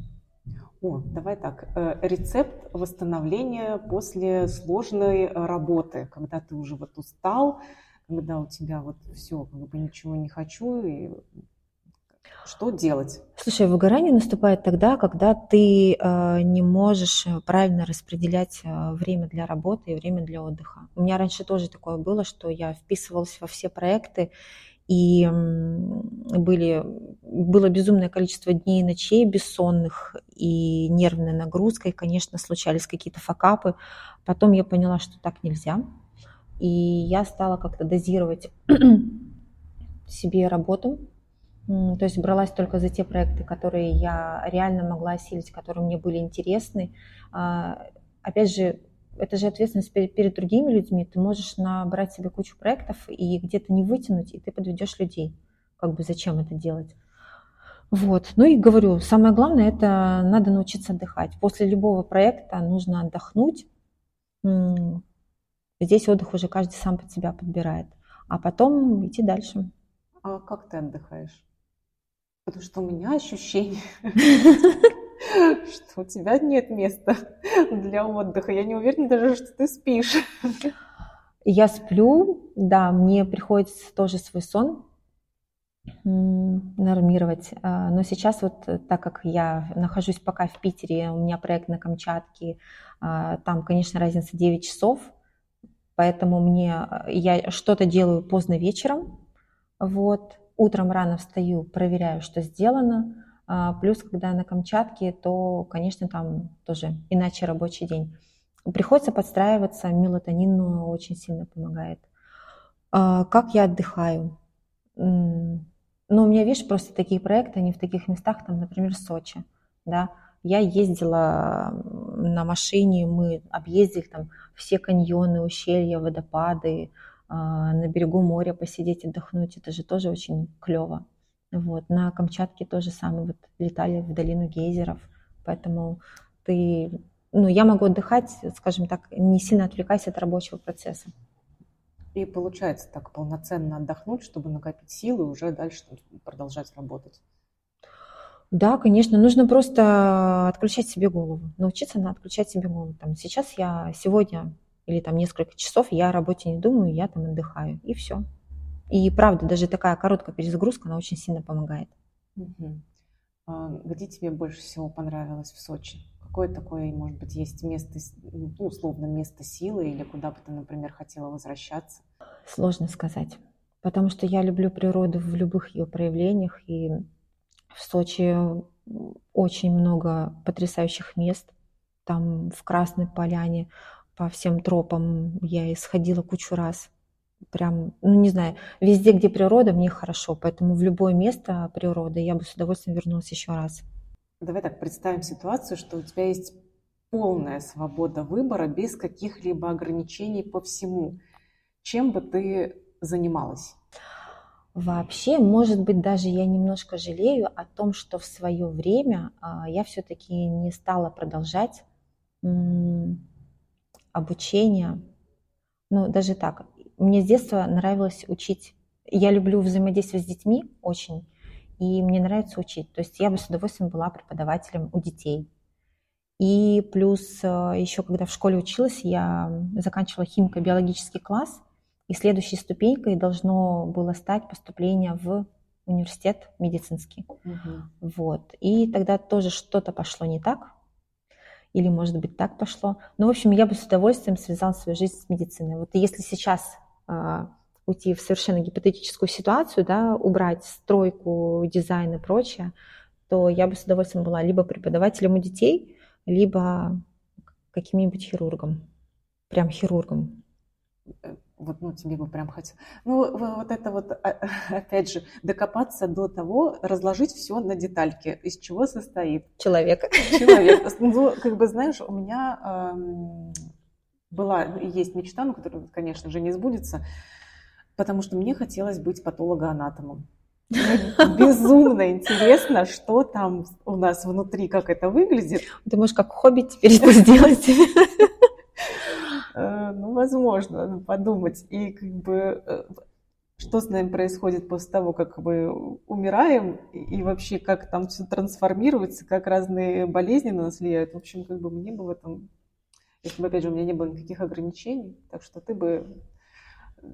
О, давай так. Э, рецепт восстановления после сложной э, работы, когда ты уже вот устал, когда у тебя вот все, как бы ничего не хочу, и что делать? Слушай, выгорание наступает тогда, когда ты э, не можешь правильно распределять э, время для работы и время для отдыха. У меня раньше тоже такое было, что я вписывалась во все проекты и были, было безумное количество дней и ночей бессонных и нервная нагрузка, и, конечно, случались какие-то факапы. Потом я поняла, что так нельзя, и я стала как-то дозировать себе работу, то есть бралась только за те проекты, которые я реально могла осилить, которые мне были интересны. А, опять же, это же ответственность перед, перед другими людьми. Ты можешь набрать себе кучу проектов и где-то не вытянуть, и ты подведешь людей. Как бы зачем это делать? Вот. Ну и говорю, самое главное, это надо научиться отдыхать. После любого проекта нужно отдохнуть. Здесь отдых уже каждый сам под себя подбирает. А потом идти дальше. А как ты отдыхаешь? Потому что у меня ощущение, что у тебя нет места для отдыха. Я не уверена даже, что ты спишь. Я сплю, да, мне приходится тоже свой сон нормировать. А, но сейчас вот э, так как я нахожусь пока в Питере, у меня проект на Камчатке, а, там, конечно, разница 9 часов, поэтому мне э, я что-то делаю поздно вечером, вот, утром рано встаю, проверяю, что сделано, плюс, когда на Камчатке, то, конечно, там тоже иначе рабочий день. Приходится подстраиваться, мелатонин очень сильно помогает. Как я отдыхаю? Но у меня, видишь, просто такие проекты, они в таких местах, там, например, Сочи, да. Я ездила на машине, мы объездили там все каньоны, ущелья, водопады, а, на берегу моря посидеть, отдохнуть, это же тоже очень клево. Вот. На Камчатке тоже самое, вот летали в долину гейзеров, поэтому ты, ну, я могу отдыхать, скажем так, не сильно отвлекаясь от рабочего процесса. И получается так полноценно отдохнуть, чтобы накопить силы и уже дальше продолжать работать. Да, конечно, нужно просто отключать себе голову, научиться на отключать себе голову. Там, сейчас я сегодня или там несколько часов я о работе не думаю, я там отдыхаю, и все. И правда, даже такая короткая перезагрузка, она очень сильно помогает. Угу. А где тебе больше всего понравилось в Сочи? Какое такое, может быть, есть место, ну, условно, место силы или куда бы ты, например, хотела возвращаться? Сложно сказать, потому что я люблю природу в любых ее проявлениях, и в Сочи очень много потрясающих мест. Там в Красной Поляне по всем тропам я исходила кучу раз. Прям, ну не знаю, везде, где природа, мне хорошо, поэтому в любое место природы я бы с удовольствием вернулась еще раз. Давай так представим ситуацию, что у тебя есть полная свобода выбора без каких-либо ограничений по всему. Чем бы ты занималась? Вообще, может быть, даже я немножко жалею о том, что в свое время а, я все-таки не стала продолжать обучение. Ну, даже так. Мне с детства нравилось учить. Я люблю взаимодействовать с детьми очень и мне нравится учить. То есть я бы с удовольствием была преподавателем у детей. И плюс э, еще, когда в школе училась, я заканчивала химико-биологический класс, и следующей ступенькой должно было стать поступление в университет медицинский. Угу. Вот. И тогда тоже что-то пошло не так, или, может быть, так пошло. Ну, в общем, я бы с удовольствием связала свою жизнь с медициной. Вот если сейчас уйти в совершенно гипотетическую ситуацию, да, убрать стройку, дизайн и прочее, то я бы с удовольствием была либо преподавателем у детей, либо каким-нибудь хирургом. Прям хирургом. Э, вот, ну, тебе бы прям хотелось. Ну, вот это вот, а, опять же, докопаться до того, разложить все на детальки, из чего состоит. Человек. Человек. Ну, как бы, знаешь, у меня была, есть мечта, ну, которая, конечно же, не сбудется, потому что мне хотелось быть патологоанатомом. безумно интересно, что там у нас внутри, как это выглядит. Ты можешь как хобби теперь это сделать. Э, ну, возможно, надо подумать. И как бы э, что с нами происходит после того, как мы умираем, и вообще как там все трансформируется, как разные болезни на нас влияют. В общем, как бы мне бы в этом, если бы, опять же, у меня не было никаких ограничений, так что ты бы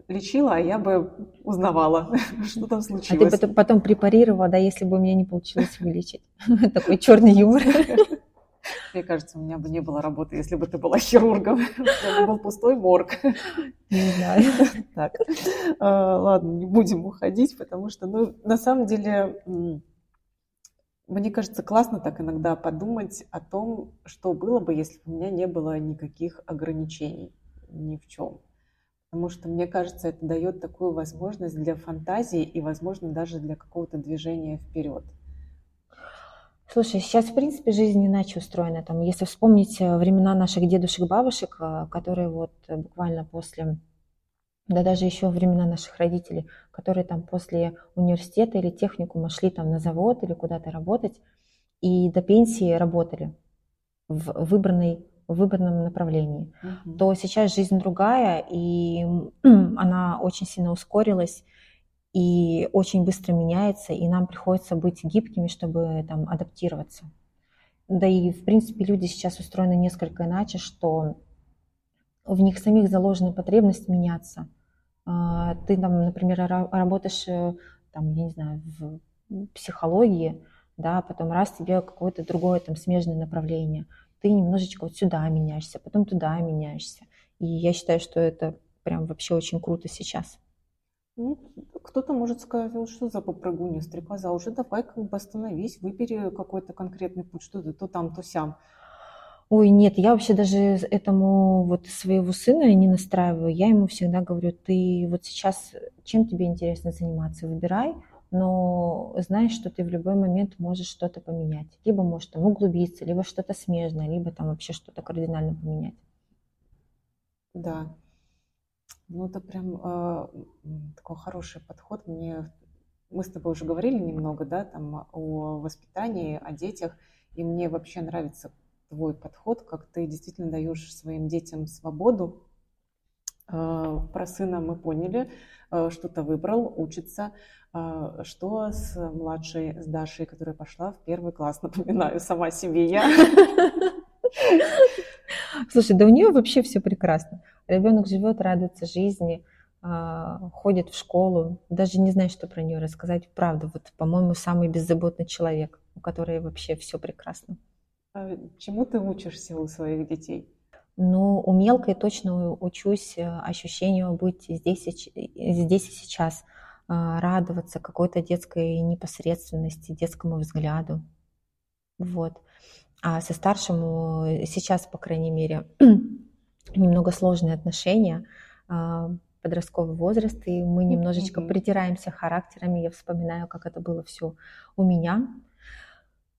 лечила, а я бы узнавала, что там случилось. А ты потом препарировала, да, если бы у меня не получилось вылечить. Такой черный юмор. Мне кажется, у меня бы не было работы, если бы ты была хирургом. Это был пустой морг. Не знаю. Так, а, ладно, не будем уходить, потому что, ну, на самом деле, мне кажется, классно так иногда подумать о том, что было бы, если бы у меня не было никаких ограничений ни в чем. Потому что, мне кажется, это дает такую возможность для фантазии и, возможно, даже для какого-то движения вперед. Слушай, сейчас, в принципе, жизнь иначе устроена. Там, если вспомнить э, времена наших дедушек, бабушек, э, которые вот э, буквально после, да даже еще времена наших родителей, которые там после университета или техникума шли там на завод или куда-то работать, и до пенсии работали в выбранной в выбранном направлении, угу. то сейчас жизнь другая, и она очень сильно ускорилась и очень быстро меняется, и нам приходится быть гибкими, чтобы там адаптироваться. Да и, в принципе, люди сейчас устроены несколько иначе, что в них самих заложена потребность меняться. А, ты там, например, работаешь э, там, я не знаю, в психологии, да, потом раз тебе какое-то другое там смежное направление, ты немножечко вот сюда меняешься, потом туда меняешься. И я считаю, что это прям вообще очень круто сейчас. Ну, кто-то может сказать, что за попрыгунья, стрекоза, уже давай как бы остановись, выбери какой-то конкретный путь, что ты то там, то сям. Ой, нет, я вообще даже этому вот своего сына не настраиваю. Я ему всегда говорю, ты вот сейчас, чем тебе интересно заниматься, выбирай, но знаешь, что ты в любой момент можешь что-то поменять. Либо можешь там углубиться, либо что-то смежное, либо там вообще что-то кардинально поменять. Да. Ну, это прям э, такой хороший подход. Мне мы с тобой уже говорили немного, да, там о воспитании, о детях, и мне вообще нравится твой подход, как ты действительно даешь своим детям свободу. Э, про сына мы поняли, э, что-то выбрал, учится. Э, что с младшей, с Дашей, которая пошла в первый класс, напоминаю, сама себе я. Слушай, да у нее вообще все прекрасно. Ребенок живет, радуется жизни, а, ходит в школу, даже не знаю, что про нее рассказать. Правда, вот, по-моему, самый беззаботный человек, у которой вообще все прекрасно. А чему ты учишься у своих детей? Ну, у мелкой точно учусь э, ощущению быть здесь и, здесь и сейчас, а, радоваться какой-то детской непосредственности, детскому взгляду. Вот. А со старшим э, сейчас, по крайней мере, немного сложные отношения, а, подростковый возраст, и мы немножечко mm-hmm. притираемся характерами. Я вспоминаю, как это было все у меня.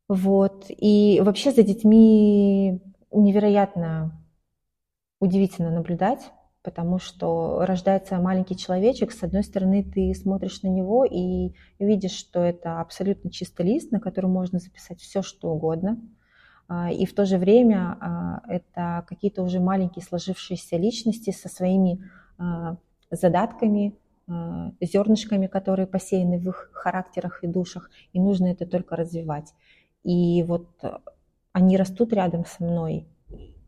Вот. И вообще за детьми невероятно удивительно наблюдать, потому что рождается маленький человечек, с одной стороны ты смотришь на него и видишь, что это абсолютно чистый лист, на котором можно записать все, что угодно – а, и в то же время а, это какие-то уже маленькие сложившиеся личности со своими а, задатками, зернышками, которые посеяны в их характерах и душах, и нужно это только развивать. И вот они растут рядом со мной,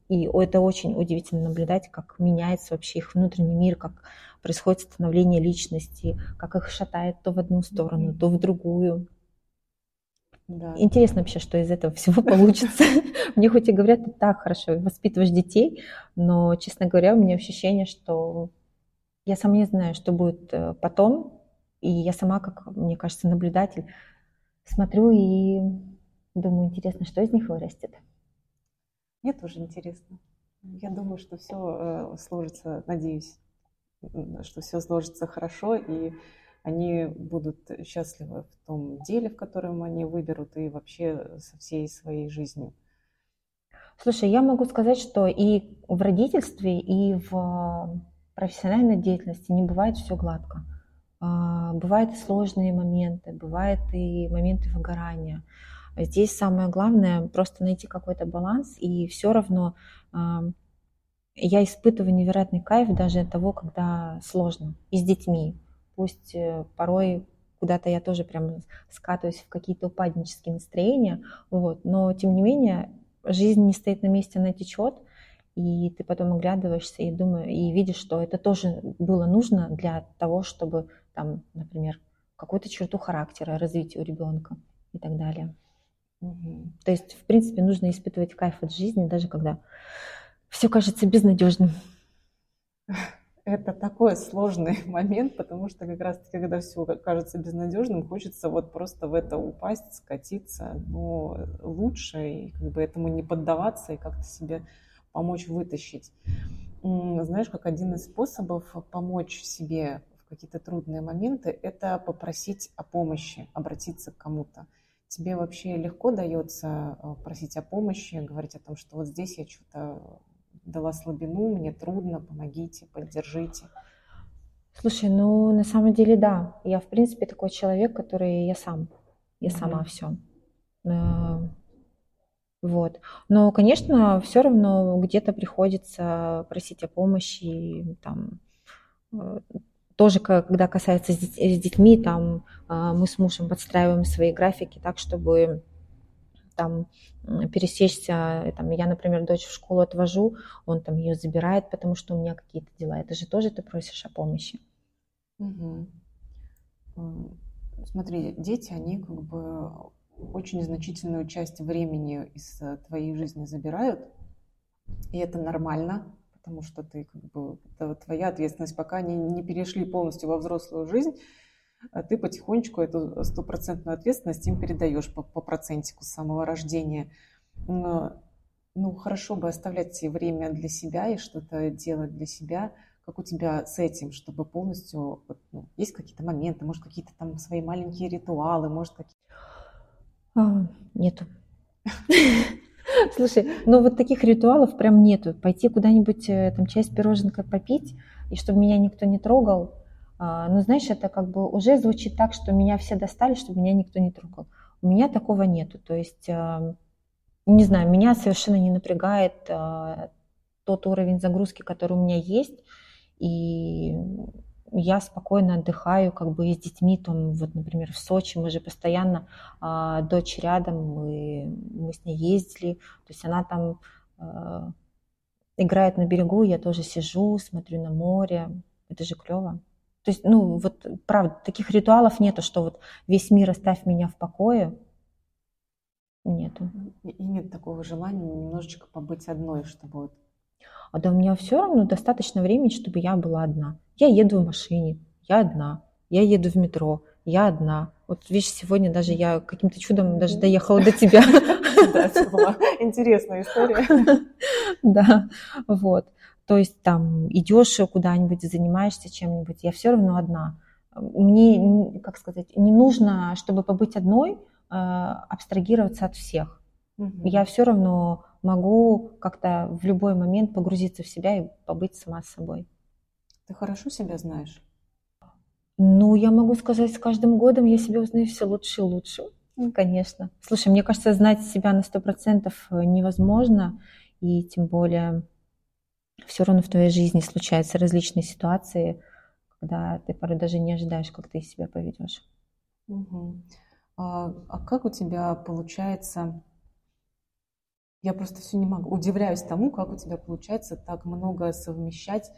и это очень удивительно наблюдать, как меняется вообще их внутренний мир, как происходит становление личности, как их шатает то в одну сторону, то в другую. Да. Интересно вообще, что из этого всего получится. Мне хоть и говорят, ты так хорошо воспитываешь детей, но, честно говоря, у меня ощущение, что я сам не знаю, что будет э, потом, и я сама, как мне кажется, наблюдатель, смотрю и думаю, интересно, что из них вырастет. Мне тоже интересно. Я думаю, что все э, сложится, надеюсь, что все сложится хорошо, и они будут счастливы в том деле, в котором они выберут, и вообще со всей своей жизнью. Слушай, я могу сказать, что и в родительстве, и в профессиональной деятельности не бывает все гладко. А, бывают и сложные моменты, бывают и моменты выгорания. Здесь самое главное просто найти какой-то баланс, и все равно а, я испытываю невероятный кайф даже от того, когда сложно, и с детьми пусть э, порой куда-то я тоже прям скатываюсь в какие-то упаднические настроения, вот, но тем не менее жизнь не стоит на месте, она течет, и ты потом оглядываешься и думаешь, и видишь, что это тоже было нужно для того, чтобы там, например, какую-то черту характера развить у ребенка и так далее. То есть, в принципе, нужно испытывать кайф от жизни, даже когда все кажется безнадежным. это такой сложный момент, потому что как раз таки, когда все кажется безнадежным, хочется вот просто в это упасть, скатиться, но лучше и как бы этому не поддаваться и как-то себе помочь вытащить. Знаешь, как один из способов помочь себе в какие-то трудные моменты, это попросить о помощи, обратиться к кому-то. Тебе вообще легко дается э, просить о помощи, говорить о том, что вот здесь я что-то дала слабину, мне трудно, помогите, поддержите. Слушай, ну на самом деле да. Я в принципе такой человек, который я сам, я mm-hmm. сама все. Э, вот. Но, конечно, все равно где-то приходится просить о помощи, там, э, тоже, когда касается с детьми, там э, мы с мужем подстраиваем свои графики так, чтобы там пересечься, там, я, например, дочь в школу отвожу, он там ее забирает, потому что у меня какие-то дела. Это же тоже ты просишь о помощи. Угу. Смотри, дети, они как бы очень значительную часть времени из э, твоей жизни забирают, и это нормально, потому что ты как бы это твоя ответственность, пока они не перешли полностью во взрослую жизнь, а ты потихонечку эту стопроцентную ответственность им передаешь по, по процентику с самого рождения. Ну, хорошо бы оставлять время для себя и что-то делать для себя. Как у тебя с этим, чтобы полностью... Ну, есть какие-то моменты, может, какие-то там свои маленькие ритуалы, может, какие а, нету. Слушай, ну вот таких ритуалов прям нету. Пойти куда-нибудь, э, там, чай с пироженкой попить, и чтобы меня никто не трогал. А, ну, знаешь, это как бы уже звучит так, что меня все достали, чтобы меня никто не трогал. У меня такого нету. То есть, а, не знаю, меня совершенно не напрягает а, тот уровень загрузки, который у меня есть. И я спокойно отдыхаю как бы и с детьми, там, вот, например, в Сочи, мы же постоянно, а, дочь рядом, мы, мы с ней ездили, то есть она там а, играет на берегу, я тоже сижу, смотрю на море, это же клево. То есть, ну, вот, правда, таких ритуалов нету, что вот весь мир оставь меня в покое, нету. И нет такого желания немножечко побыть одной, чтобы вот а да у меня все равно достаточно времени, чтобы я была одна. Я еду в машине, я одна. Я еду в метро, я одна. Вот видишь, сегодня даже я каким-то чудом даже доехала до тебя. Да, это была интересная история. Да, вот. То есть там идешь куда-нибудь, занимаешься чем-нибудь, я все равно одна. Мне, как сказать, не нужно, чтобы побыть одной, э, абстрагироваться от всех. Я все равно могу как-то в любой момент погрузиться в себя и побыть сама с собой. Ты хорошо себя знаешь? Ну, я могу сказать, с каждым годом я себя узнаю все лучше и лучше. Конечно. Слушай, мне кажется, знать себя на сто процентов э, невозможно, и тем более все равно в твоей жизни случаются различные ситуации, когда ты порой даже не ожидаешь, как ты себя поведешь. Угу. А, а как у тебя получается я просто все не могу. Удивляюсь тому, как у тебя получается так много совмещать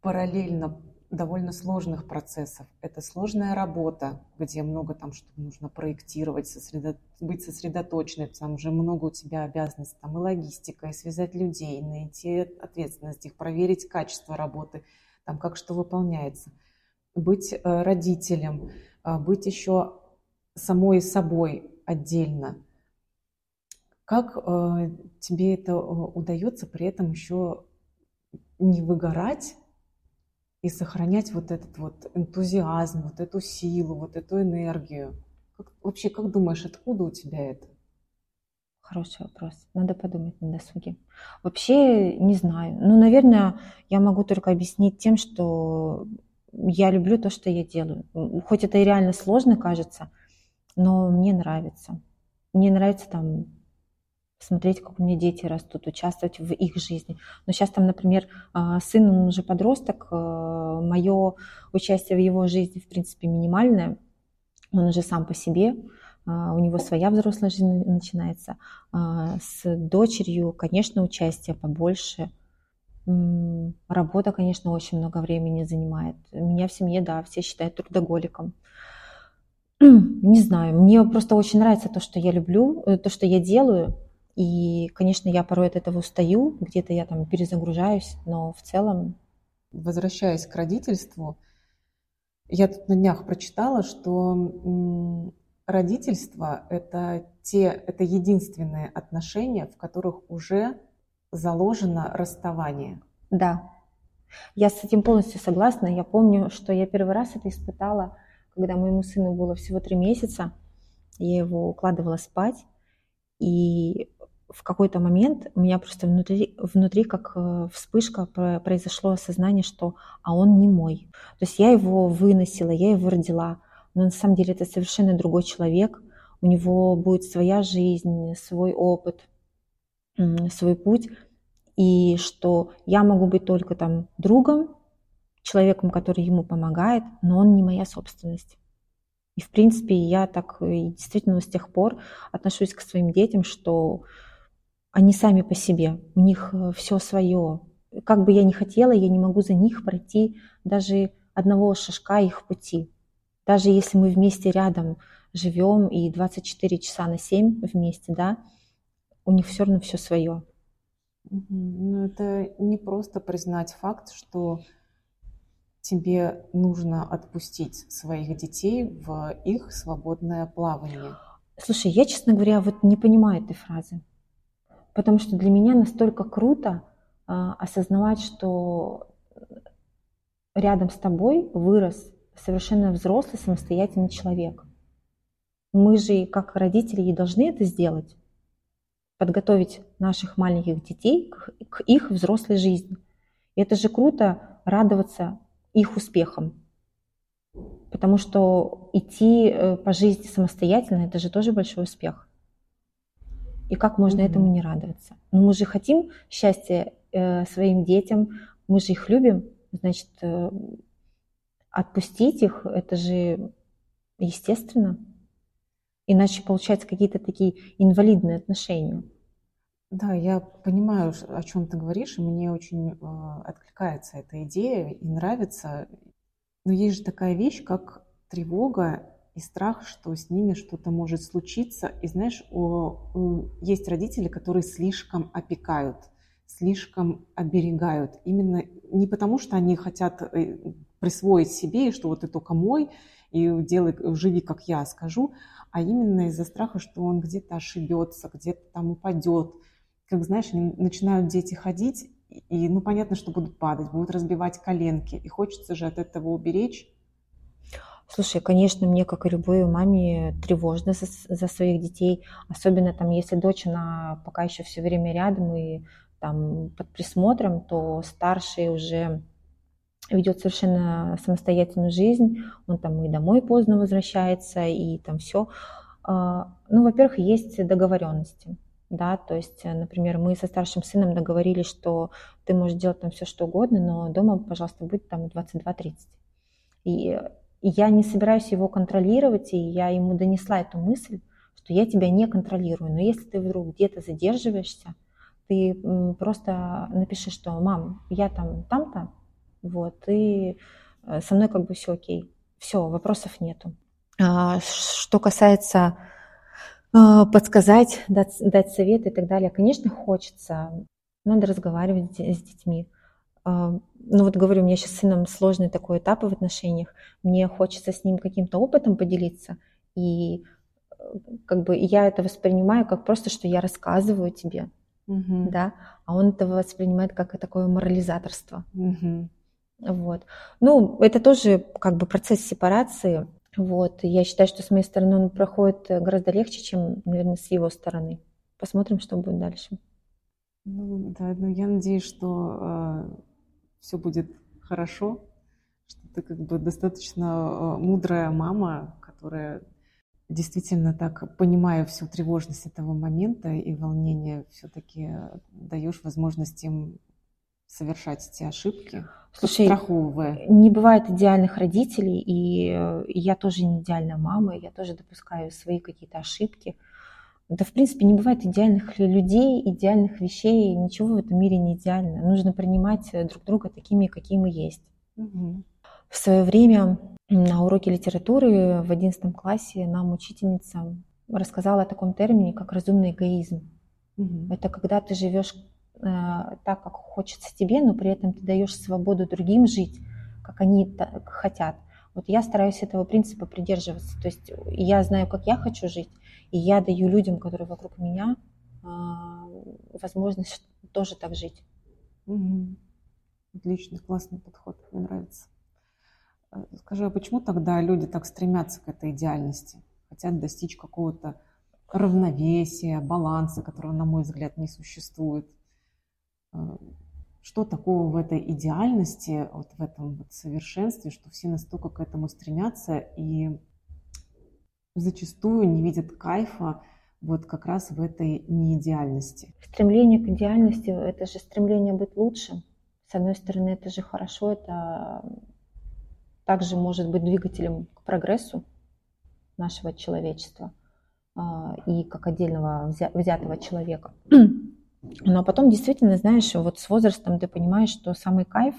параллельно довольно сложных процессов. Это сложная работа, где много там что нужно проектировать, сосредо... быть сосредоточенной, там же много у тебя обязанностей, там и логистика, и связать людей, найти ответственность их, проверить качество работы, там как что выполняется. Быть э, родителем, э, быть еще самой собой отдельно – как э, тебе это э, удается при этом еще не выгорать и сохранять вот этот вот энтузиазм, вот эту силу, вот эту энергию? Как, вообще, как думаешь, откуда у тебя это? Хороший вопрос. Надо подумать на досуге. Вообще не знаю. Ну, наверное, я могу только объяснить тем, что я люблю то, что я делаю. Хоть это и реально сложно кажется, но мне нравится. Мне нравится там смотреть, как у меня дети растут, участвовать в их жизни. Но сейчас там, например, а, сын, он уже подросток, а, мое участие в его жизни, в принципе, минимальное. Он уже сам по себе, а, у него своя взрослая жизнь начинается. С дочерью, конечно, участие побольше. Работа, конечно, очень много времени занимает. Меня в семье, да, все считают трудоголиком. Не знаю, мне просто очень нравится то, что я люблю, э, то, что я делаю. И, конечно, я порой от этого устаю, где-то я там перезагружаюсь, но в целом... Возвращаясь к родительству, я тут на днях прочитала, что родительство – это, те, это единственные отношения, в которых уже заложено расставание. Да, я с этим полностью согласна. Я помню, что я первый раз это испытала, когда моему сыну было всего три месяца. Я его укладывала спать, и в какой-то момент у меня просто внутри, внутри как э, вспышка произошло осознание, что а он не мой. То есть я его выносила, я его родила, но на самом деле это совершенно другой человек. У него будет своя жизнь, свой опыт, свой путь. И что я могу быть только там другом, человеком, который ему помогает, но он не моя собственность. И в принципе я так и действительно с тех пор отношусь к своим детям, что они сами по себе, у них э, все свое. Как бы я ни хотела, я не могу за них пройти даже одного шажка их пути. Даже если мы вместе рядом живем и 24 часа на 7 вместе, да, у них все равно все свое. Ну, это не просто признать факт, что тебе нужно отпустить своих детей в их свободное плавание. Слушай, я, честно говоря, вот не понимаю этой фразы. Потому что для меня настолько круто а, осознавать, что рядом с тобой вырос совершенно взрослый, самостоятельный человек. Мы же, как родители, и должны это сделать подготовить наших маленьких детей к, к их взрослой жизни. И это же круто радоваться их успехам. Потому что идти э, по жизни самостоятельно это же тоже большой успех. И как можно mm-hmm. этому не радоваться? Ну, мы же хотим счастья э, своим детям, мы же их любим, значит, э, отпустить их, это же естественно. Иначе получаются какие-то такие инвалидные отношения. Да, я понимаю, о чем ты говоришь, и мне очень э, откликается эта идея и нравится. Но есть же такая вещь, как тревога и страх, что с ними что-то может случиться. И знаешь, о, о, есть родители, которые слишком опекают, слишком оберегают. Именно не потому, что они хотят э, присвоить себе, что вот ты только мой, и делай, живи, как я скажу, а именно из-за страха, что он где-то ошибется, где-то там упадет. Как знаешь, начинают дети ходить, и ну понятно, что будут падать, будут разбивать коленки, и хочется же от этого уберечь. Слушай, конечно, мне, как и любой маме, тревожно за, за своих детей, особенно там, если дочь, она пока еще все время рядом и там под присмотром, то старший уже ведет совершенно самостоятельную жизнь, он там и домой поздно возвращается, и там все. А, ну, во-первых, есть договоренности, да, то есть, например, мы со старшим сыном договорились, что ты можешь делать там все, что угодно, но дома, пожалуйста, будь там 22.30. И я не собираюсь его контролировать, и я ему донесла эту мысль, что я тебя не контролирую, но если ты вдруг где-то задерживаешься, ты просто напиши, что «мам, я там там-то, вот, и э, со мной как бы все окей. Все, вопросов нету. А, что касается а, подсказать, дать, дать совет и так далее, конечно, хочется. Надо разговаривать с детьми. А, ну вот говорю, у меня сейчас с сыном сложный такой этап в отношениях. Мне хочется с ним каким-то опытом поделиться. И э, как бы я это воспринимаю как просто, что я рассказываю тебе, угу. да, а он это воспринимает как такое морализаторство. Угу. Вот. Ну, это тоже как бы процесс сепарации. Вот. Я считаю, что с моей стороны он проходит гораздо легче, чем, наверное, с его стороны. Посмотрим, что будет дальше. Ну, да, ну, я надеюсь, что э, все будет хорошо, что ты как бы достаточно э, мудрая мама, которая действительно так, понимая всю тревожность этого момента и волнение, все-таки даешь возможность им совершать эти ошибки, Слушай, страховывая? Не бывает идеальных родителей, и э, я тоже не идеальная мама, я тоже допускаю свои какие-то ошибки. Да, в принципе, не бывает идеальных людей, идеальных вещей, ничего в этом мире не идеально. Нужно принимать э, друг друга такими, какие мы есть. Угу. В свое время на уроке литературы в 11 классе нам учительница рассказала о таком термине, как разумный эгоизм. Угу. Это когда ты живешь Э, так, как хочется тебе, но при этом ты даешь свободу другим жить, как они хотят. Вот я стараюсь этого принципа придерживаться. То есть я знаю, как я хочу жить, и я даю людям, которые вокруг меня, а, возможность тоже так жить. Угу. Отличный, классный подход, мне нравится. Э, скажи, а почему тогда люди так стремятся к этой идеальности? Хотят достичь какого-то равновесия, баланса, которого, на мой взгляд, не существует. Э, что такого в этой идеальности, вот в этом вот совершенстве, что все настолько к этому стремятся и зачастую не видят кайфа вот как раз в этой неидеальности. Стремление к идеальности – это же стремление быть лучше. С одной стороны, это же хорошо, это также может быть двигателем к прогрессу нашего человечества а, и как отдельного взятого человека. Но потом действительно, знаешь, вот с возрастом ты понимаешь, что самый кайф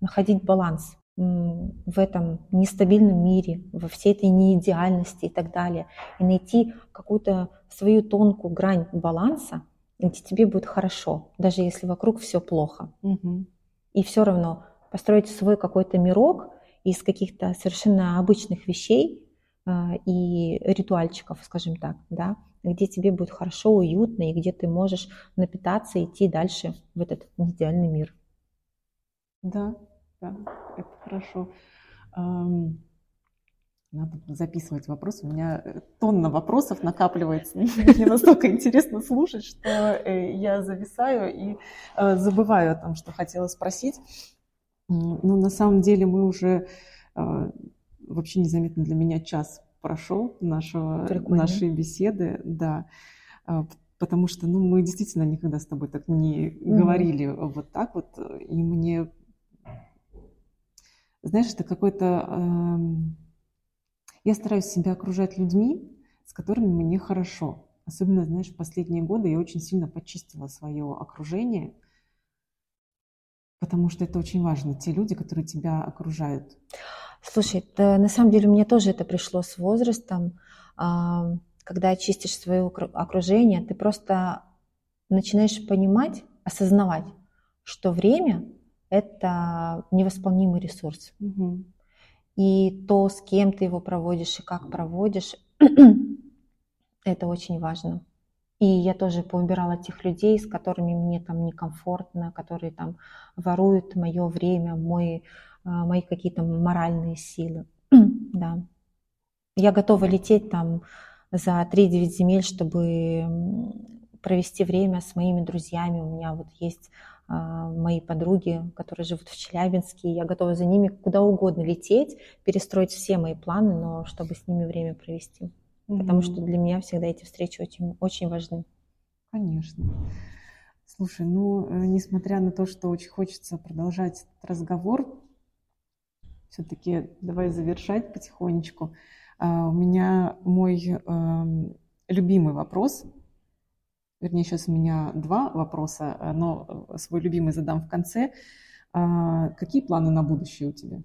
находить баланс в этом нестабильном мире, во всей этой неидеальности и так далее, и найти какую-то свою тонкую грань баланса, где тебе будет хорошо, даже если вокруг все плохо. Угу. И все равно построить свой какой-то мирок из каких-то совершенно обычных вещей э, и ритуальчиков, скажем так, да, где тебе будет хорошо, уютно, и где ты можешь напитаться и идти дальше в этот неидеальный мир. Да, да, это хорошо. Надо записывать вопросы. У меня э, тонна вопросов накапливается. Мне настолько интересно слушать, что э, я зависаю и э, забываю о том, что хотела спросить. Ну, на самом деле мы уже вообще незаметно для меня час прошел нашего, нашей беседы, да, потому что, ну, мы действительно никогда с тобой так не mm-hmm. говорили вот так вот, и мне знаешь, это какой-то... Э, я стараюсь себя окружать людьми, с которыми мне хорошо. Особенно, знаешь, в последние годы я очень сильно почистила свое окружение, потому что это очень важно, те люди, которые тебя окружают. Слушай, это, на самом деле меня тоже это пришло с возрастом. А, когда очистишь свое окружение, ты просто начинаешь понимать, осознавать, что время это невосполнимый ресурс. Угу. И то, с кем ты его проводишь и как проводишь, это очень важно. И я тоже поубирала тех людей, с которыми мне там некомфортно, которые там воруют мое время, мой, а, мои какие-то моральные силы. да. Я готова лететь там за 3-9 земель, чтобы провести время с моими друзьями. У меня вот есть мои подруги, которые живут в Челябинске. Я готова за ними куда угодно лететь, перестроить все мои планы, но чтобы с ними время провести. Mm-hmm. Потому что для меня всегда эти встречи очень, очень важны. Конечно. Слушай, ну, э, несмотря на то, что очень хочется продолжать этот разговор, все-таки давай завершать потихонечку. Uh, у меня мой uh, любимый вопрос – Вернее, сейчас у меня два вопроса, э, но э, свой любимый задам в конце. А, какие планы на будущее у тебя?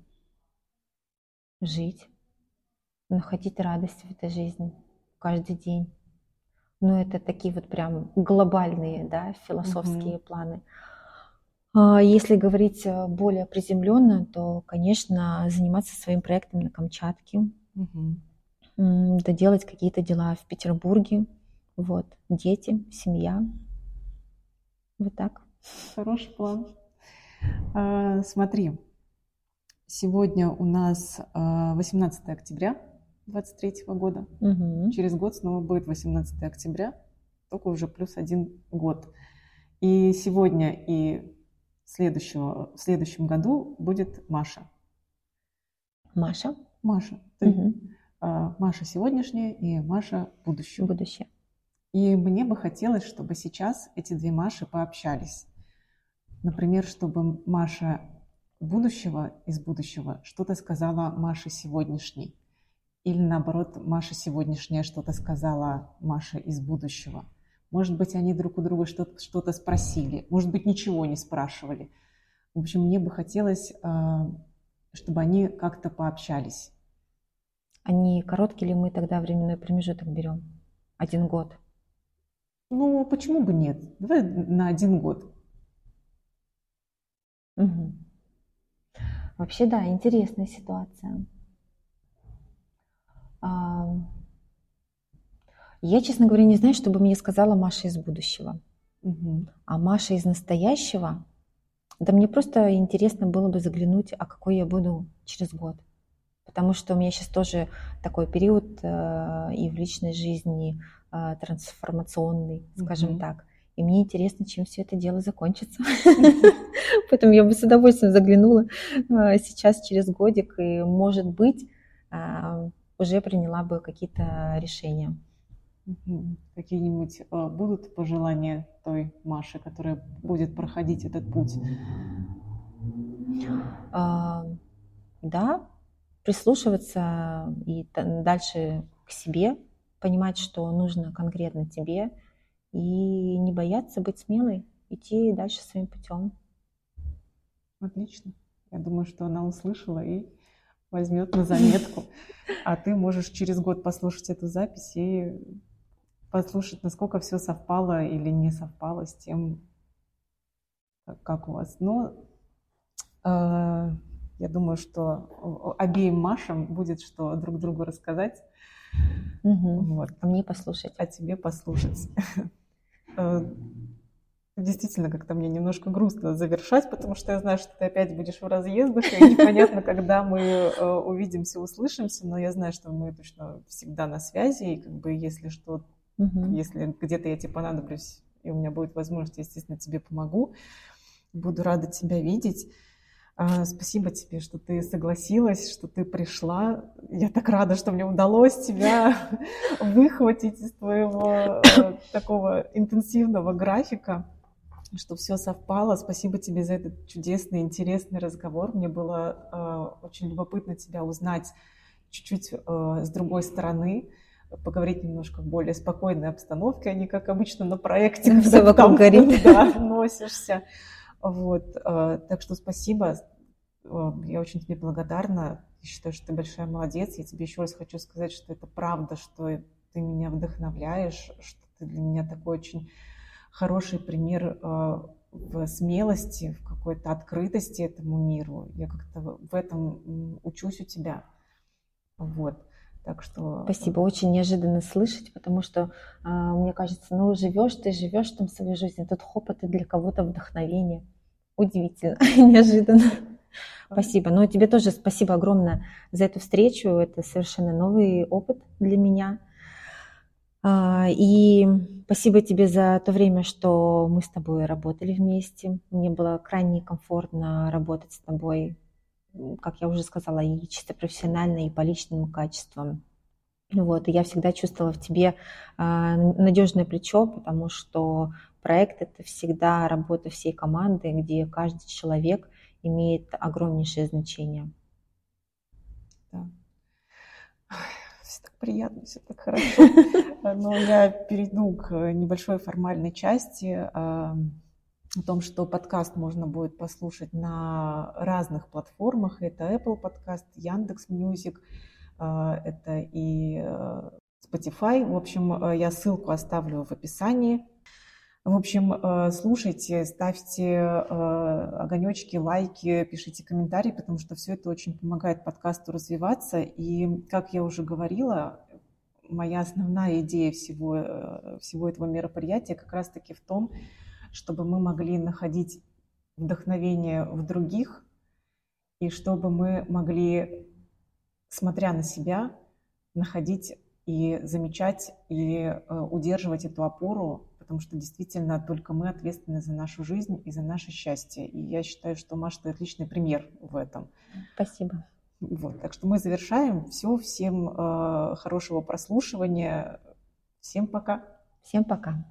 Жить, находить радость в этой жизни каждый день. Ну, это такие вот прям глобальные, да, философские угу. планы. А если говорить э, более приземленно, то, конечно, заниматься своим проектом на Камчатке, угу. доделать какие-то дела в Петербурге, вот, дети, семья. Вот так. Хороший план. А, смотри, сегодня у нас 18 а, октября 2023 года. Угу. Через год снова будет 18 октября, только уже плюс один год. И сегодня и следующего, в следующем году будет Маша. Маша? Маша. Ты. Угу. Маша сегодняшняя и Маша будущего. Будущее. И мне бы хотелось, чтобы сейчас эти две Маши пообщались. Например, чтобы Маша будущего из будущего что-то сказала Маше сегодняшней. Или наоборот, Маша сегодняшняя что-то сказала Маше из будущего. Может быть, они друг у друга что-то, что спросили. Может быть, ничего не спрашивали. В общем, мне бы хотелось, а, чтобы они как-то пообщались. Они короткий ли мы тогда временной промежуток берем? Один год. Ну, почему бы нет? Давай на один год. Угу. Вообще, да, интересная ситуация. А, я, честно говоря, не знаю, что бы мне сказала Маша из будущего. Угу. А Маша из настоящего, да мне просто интересно было бы заглянуть, а какой я буду через год. Потому что у меня сейчас тоже такой период э, и в личной жизни, а, трансформационный, скажем mm-hmm. так. И мне интересно, чем все это дело закончится. Поэтому я бы с удовольствием заглянула а, сейчас через годик и, может быть, а, уже приняла бы какие-то решения. Какие-нибудь будут пожелания той Маши, которая будет проходить этот путь? Да, прислушиваться и дальше к себе, понимать, что нужно конкретно тебе, и не бояться быть смелой, идти дальше своим путем. Отлично. Я думаю, что она услышала и возьмет на заметку. А ты можешь через год послушать эту запись и послушать, насколько все совпало или не совпало с тем, как у вас. Но э, я думаю, что обеим Машам будет что друг другу рассказать. Угу. Вот. А мне послушать. А тебе послушать. Э, действительно, как-то мне немножко грустно завершать, потому что я знаю, что ты опять будешь в разъездах, и непонятно, когда мы э, увидимся, услышимся, но я знаю, что мы точно всегда на связи, и как бы если что, если где-то я тебе понадоблюсь, и у меня будет возможность, естественно, тебе помогу. Буду рада тебя видеть. А, спасибо тебе, что ты согласилась, что ты пришла. Я так рада, что мне удалось тебя выхватить из твоего э, такого интенсивного графика, что все совпало. Спасибо тебе за этот чудесный, интересный разговор. Мне было э, очень любопытно тебя узнать чуть-чуть э, с другой стороны поговорить немножко в более спокойной обстановке, а не как обычно на проекте, когда там горит. Да, носишься. Вот, э, так что спасибо, э, я очень тебе благодарна. Я считаю, что ты большая молодец. Я тебе еще раз хочу сказать, что это правда, что ты меня вдохновляешь, что ты для меня такой очень хороший пример э, в смелости, в какой-то открытости этому миру. Я как-то в этом учусь у тебя. Вот. Так что... Спасибо, очень неожиданно слышать, потому что, а, мне кажется, ну, живешь ты, живешь там свою жизнь, этот хоп, это для кого-то вдохновение. Удивительно, неожиданно. Спасибо. Ну, тебе тоже спасибо огромное за эту встречу. Это совершенно новый опыт для меня. А, и спасибо тебе за то время, что мы с тобой работали вместе. Мне было крайне комфортно работать с тобой как я уже сказала, и чисто профессионально, и по личным качествам. Вот, и я всегда чувствовала в тебе а, надежное плечо, потому что проект это всегда работа всей команды, где каждый человек имеет огромнейшее значение. Да. Все так приятно, все так хорошо. Но я перейду к небольшой формальной части о том, что подкаст можно будет послушать на разных платформах. Это Apple подкаст, Яндекс Music, э, это и э, Spotify. В общем, э, я ссылку оставлю в описании. В общем, слушайте, ставьте огонечки, лайки, пишите комментарии, потому что все это очень помогает подкасту развиваться. И, как я уже говорила, моя основная идея всего, всего этого мероприятия как раз-таки в том, чтобы мы могли находить вдохновение в других, и чтобы мы могли, смотря на себя, находить и замечать, и э, удерживать эту опору, потому что действительно только мы ответственны за нашу жизнь и за наше счастье. И я считаю, что Маша, ты отличный пример в этом. Спасибо. Вот, так что мы завершаем. Все, всем э, хорошего прослушивания. Всем пока. Всем пока.